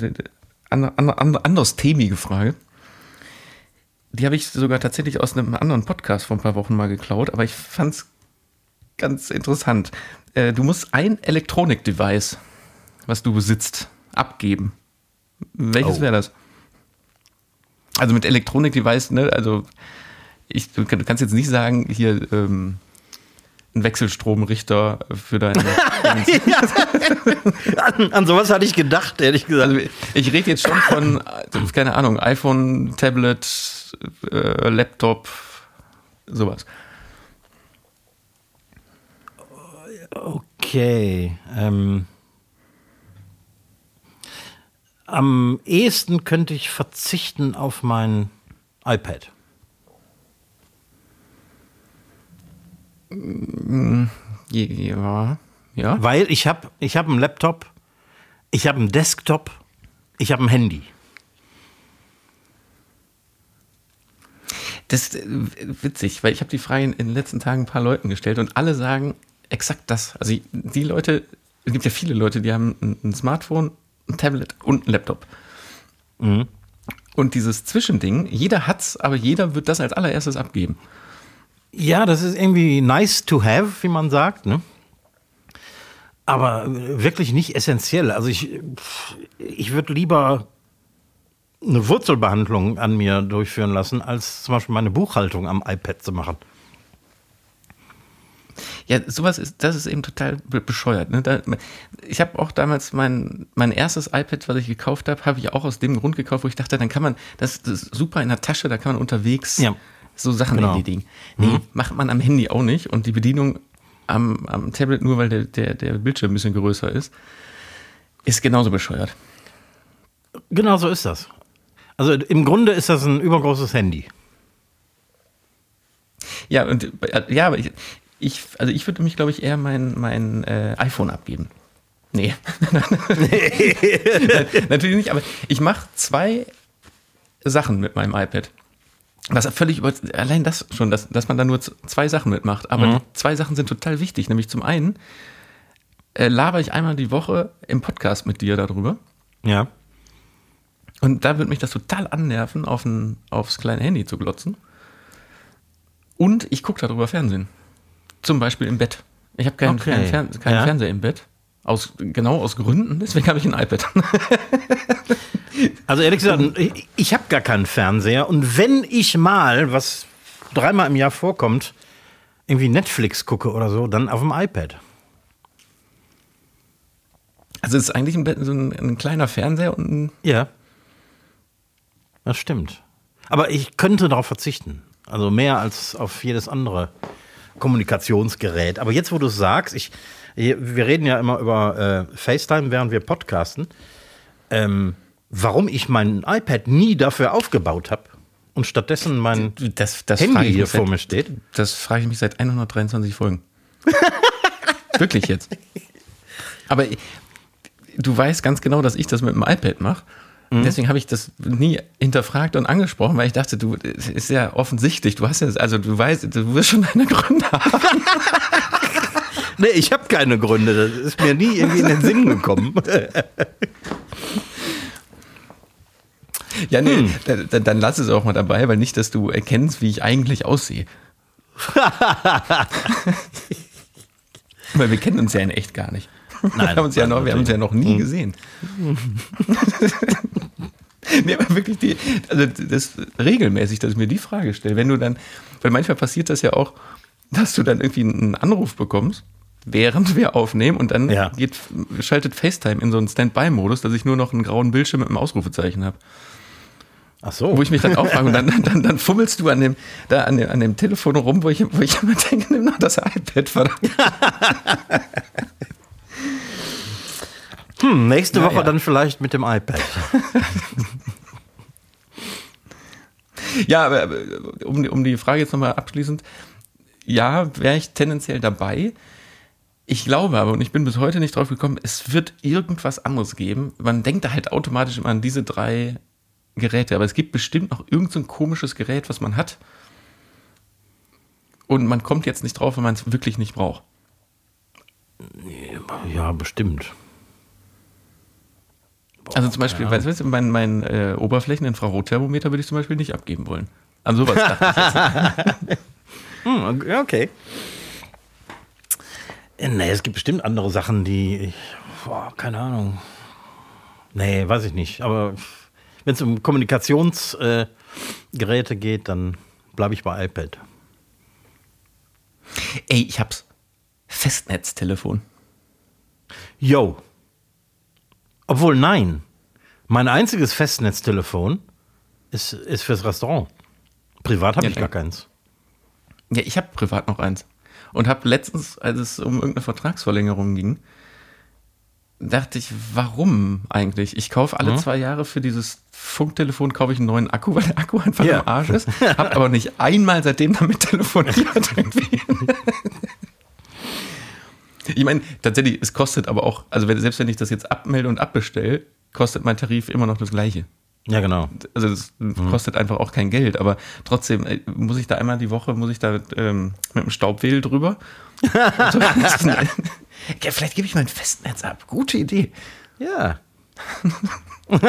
[SPEAKER 2] eine, eine anderes themige Frage. Die habe ich sogar tatsächlich aus einem anderen Podcast vor ein paar Wochen mal geklaut, aber ich fand es ganz interessant. Äh, du musst ein Elektronik-Device, was du besitzt, abgeben. Welches oh. wäre das? Also mit Elektronik-Device, ne? Also ich, du, kannst jetzt nicht sagen, hier ähm, ein Wechselstromrichter für deine.
[SPEAKER 1] an, an, sowas hatte ich gedacht, ehrlich gesagt. Also
[SPEAKER 2] ich rede jetzt schon von, keine Ahnung, iPhone, Tablet, äh, Laptop, sowas.
[SPEAKER 1] Okay. Ähm, am ehesten könnte ich verzichten auf mein iPad.
[SPEAKER 2] Ja. ja.
[SPEAKER 1] Weil ich habe ich hab einen Laptop, ich habe einen Desktop, ich habe ein Handy.
[SPEAKER 2] Das ist äh, witzig, weil ich habe die Frage in den letzten Tagen ein paar Leuten gestellt und alle sagen exakt das. Also die Leute, es gibt ja viele Leute, die haben ein Smartphone, ein Tablet und ein Laptop. Mhm. Und dieses Zwischending, jeder hat's, aber jeder wird das als allererstes abgeben.
[SPEAKER 1] Ja, das ist irgendwie nice to have, wie man sagt, ne? Aber wirklich nicht essentiell. Also ich, ich würde lieber eine Wurzelbehandlung an mir durchführen lassen, als zum Beispiel meine Buchhaltung am iPad zu machen.
[SPEAKER 2] Ja, sowas ist, das ist eben total bescheuert. Ne? Da, ich habe auch damals mein, mein erstes iPad, was ich gekauft habe, habe ich auch aus dem Grund gekauft, wo ich dachte, dann kann man, das, das ist super in der Tasche, da kann man unterwegs ja. so Sachen genau. erledigen. Nee, mhm. macht man am Handy auch nicht. Und die Bedienung am, am Tablet, nur weil der, der, der Bildschirm ein bisschen größer ist, ist genauso bescheuert.
[SPEAKER 1] Genau so ist das. Also im Grunde ist das ein übergroßes Handy.
[SPEAKER 2] Ja, und ja, aber ich, ich, also ich würde mich, glaube ich, eher mein, mein äh, iPhone abgeben. Nee. Natürlich nicht, aber ich mache zwei Sachen mit meinem iPad. Ist völlig über, allein das schon, dass, dass man da nur zwei Sachen mitmacht. Aber mhm. zwei Sachen sind total wichtig. Nämlich zum einen äh, laber ich einmal die Woche im Podcast mit dir darüber.
[SPEAKER 1] Ja.
[SPEAKER 2] Und da würde mich das total annerven, auf ein, aufs kleine Handy zu glotzen. Und ich gucke darüber Fernsehen. Zum Beispiel im Bett. Ich habe keinen, okay. keinen, keinen ja. Fernseher im Bett. Aus, genau aus Gründen, deswegen habe ich ein iPad.
[SPEAKER 1] Also ehrlich gesagt, ich, ich habe gar keinen Fernseher und wenn ich mal, was dreimal im Jahr vorkommt, irgendwie Netflix gucke oder so, dann auf dem iPad.
[SPEAKER 2] Also es ist eigentlich ein, so ein, ein kleiner Fernseher und ein
[SPEAKER 1] Ja. Das stimmt. Aber ich könnte darauf verzichten. Also mehr als auf jedes andere Kommunikationsgerät. Aber jetzt, wo du es sagst, ich, wir reden ja immer über äh, FaceTime, während wir podcasten. Ähm, warum ich mein iPad nie dafür aufgebaut habe und stattdessen mein
[SPEAKER 2] das, das
[SPEAKER 1] Handy hier
[SPEAKER 2] mich
[SPEAKER 1] vor
[SPEAKER 2] seit-
[SPEAKER 1] mir steht.
[SPEAKER 2] Das frage ich mich seit 123 Folgen. Wirklich jetzt. Aber du weißt ganz genau, dass ich das mit dem iPad mache. Deswegen habe ich das nie hinterfragt und angesprochen, weil ich dachte, du, es ist ja offensichtlich, du hast ja, also du weißt, du wirst schon deine Gründe haben.
[SPEAKER 1] Nee, ich habe keine Gründe. Das ist mir nie irgendwie in den Sinn gekommen.
[SPEAKER 2] Ja, nee, dann, dann- dann lass es auch mal dabei, weil nicht, dass du erkennst, wie ich eigentlich aussehe. weil wir kennen uns ja in echt gar nicht.
[SPEAKER 1] Nein,
[SPEAKER 2] wir haben uns ja noch, wir haben uns ja noch nie gesehen. nee, aber wirklich die, also das regelmäßig, dass ich mir die Frage stelle, wenn du dann, weil manchmal passiert das ja auch, dass du dann irgendwie einen Anruf bekommst, während wir aufnehmen und dann
[SPEAKER 1] Ja.
[SPEAKER 2] geht, schaltet FaceTime in so einen Standby-Modus, dass ich nur noch einen grauen Bildschirm mit einem Ausrufezeichen habe.
[SPEAKER 1] Ach so.
[SPEAKER 2] Wo ich mich dann auch frage, und dann, dann, dann fummelst du an dem, da an dem, an dem Telefon rum, wo ich, wo ich immer denke, nimm doch das iPad, verdammt.
[SPEAKER 1] Hm, nächste
[SPEAKER 2] Na
[SPEAKER 1] Woche
[SPEAKER 2] ja.
[SPEAKER 1] dann vielleicht mit dem iPad.
[SPEAKER 2] Ja, aber aber um, die- um die Frage jetzt nochmal abschließend, ja, wäre ich tendenziell dabei. Ich glaube aber, und ich bin bis heute nicht drauf gekommen, es wird irgendwas anderes geben. Man denkt da halt automatisch immer an diese drei Geräte, aber es gibt bestimmt noch irgend so ein komisches Gerät, was man hat. Und man kommt jetzt nicht drauf, wenn man es wirklich nicht braucht.
[SPEAKER 1] Ja, bestimmt.
[SPEAKER 2] Also zum Beispiel, weißt du, mein, mein äh, Oberflächen-Infrarotthermometer würde ich zum Beispiel nicht abgeben wollen. An sowas dachte ich jetzt.
[SPEAKER 1] Hm, okay. Äh, Nee, es gibt bestimmt andere Sachen, die ich. Boah, keine Ahnung. Nee, weiß ich nicht. Aber wenn es um Kommunikationsgeräte äh, geht, dann bleibe ich bei iPad.
[SPEAKER 2] Ey, ich hab's. Festnetztelefon.
[SPEAKER 1] Yo. Obwohl, nein. Mein einziges Festnetztelefon ist, ist fürs Restaurant. Privat habe
[SPEAKER 2] Ja,
[SPEAKER 1] ich gar keins.
[SPEAKER 2] Ja, ich habe privat noch eins. Und habe letztens, als es um irgendeine Vertragsverlängerung ging, dachte ich, warum eigentlich? Ich kaufe alle zwei Jahre für dieses Funktelefon kaufe ich einen neuen Akku, weil der Akku einfach
[SPEAKER 1] Ja.
[SPEAKER 2] im Arsch ist. Habe aber nicht einmal seitdem damit telefoniert. Ich meine, tatsächlich, es kostet aber auch, also selbst wenn ich das jetzt abmelde und abbestelle, kostet mein Tarif immer noch das gleiche.
[SPEAKER 1] Ja, genau.
[SPEAKER 2] Also das kostet einfach auch kein Geld, aber trotzdem äh, muss ich da einmal die Woche, muss ich da ähm, mit dem Staubwedel drüber. Und so, ja, vielleicht gebe ich mein Festnetz ab. Gute Idee.
[SPEAKER 1] Ja.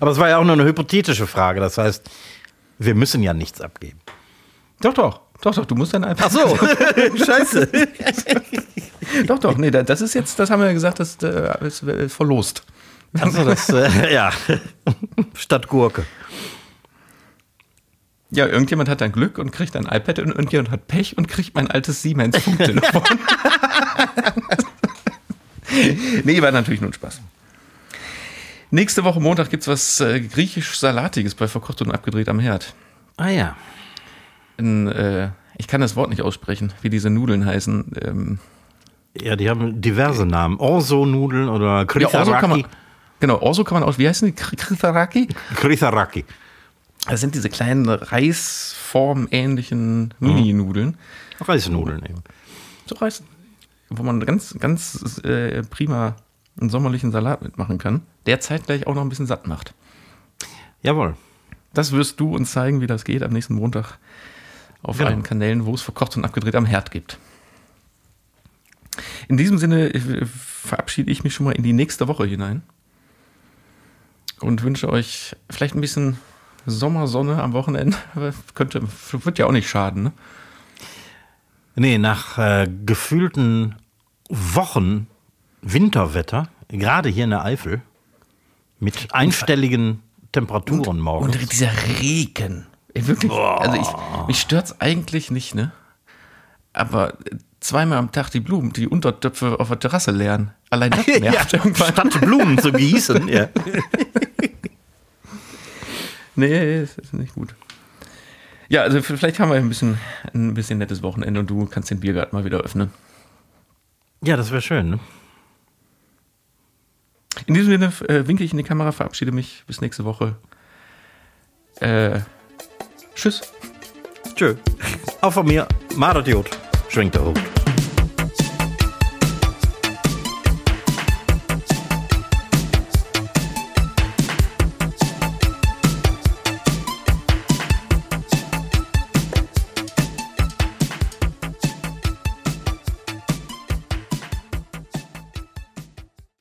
[SPEAKER 1] Aber es war ja auch nur eine hypothetische Frage. Das heißt, wir müssen ja nichts abgeben.
[SPEAKER 2] Doch, doch. Doch, doch, du musst dann einfach.
[SPEAKER 1] Ach so, scheiße.
[SPEAKER 2] Doch, doch, nee, da- das ist jetzt, das haben wir ja gesagt, das äh, ist äh, verlost.
[SPEAKER 1] Also das, äh, ja, statt Gurke.
[SPEAKER 2] Ja, irgendjemand hat dann Glück und kriegt ein iPad und irgendjemand hat Pech und kriegt mein altes Siemens Funktelefon. nee, war natürlich nur ein Spaß. Nächste Woche Montag gibt es was äh, griechisch-salatiges bei Verkocht und abgedreht am Herd.
[SPEAKER 1] Ah ja.
[SPEAKER 2] In, äh, ich kann das Wort nicht aussprechen, wie diese Nudeln heißen. Ähm,
[SPEAKER 1] Ja, die haben diverse Namen. Orso-Nudeln oder
[SPEAKER 2] ja, Orso kann man,
[SPEAKER 1] Kritharaki.
[SPEAKER 2] genau, Orso kann man aus, wie heißen die? Kr- Kritharaki?
[SPEAKER 1] Kritharaki.
[SPEAKER 2] Das sind diese kleinen Reisform-ähnlichen Mini-Nudeln.
[SPEAKER 1] Reisnudeln eben.
[SPEAKER 2] So Reis, wo man ganz, ganz äh, prima einen sommerlichen Salat mitmachen kann, der zeitgleich auch noch ein bisschen satt macht.
[SPEAKER 1] Jawohl.
[SPEAKER 2] Das wirst du uns zeigen, wie das geht am nächsten Montag auf
[SPEAKER 1] Genau.
[SPEAKER 2] allen Kanälen, wo es verkocht und abgedreht am Herd gibt. In diesem Sinne äh, verabschiede ich mich schon mal in die nächste Woche hinein und wünsche euch vielleicht ein bisschen Sommersonne am Wochenende. Könnte, wird ja auch nicht schaden. Ne?
[SPEAKER 1] Nee, nach äh, gefühlten Wochen Winterwetter, gerade hier in der Eifel, mit einstelligen Temperaturen morgens.
[SPEAKER 2] Und dieser Regen. Ey, wirklich. Also ich, mich stört's eigentlich nicht, ne? Aber zweimal am Tag die Blumen, die Untertöpfe auf der Terrasse leeren. Allein das nervt
[SPEAKER 1] ja,
[SPEAKER 2] irgendwann.
[SPEAKER 1] statt Blumen zu gießen. Ja.
[SPEAKER 2] Nee, das ist nicht gut. Ja, also vielleicht haben wir ein bisschen ein bisschen nettes Wochenende und du kannst den Biergarten mal wieder öffnen.
[SPEAKER 1] ja, das wäre schön. Ne?
[SPEAKER 2] In diesem Sinne äh, winke ich in die Kamera, verabschiede mich. Bis nächste Woche. Äh, tschüss.
[SPEAKER 1] Tschö. Auch von mir, Maradiot, schwingt der Hut.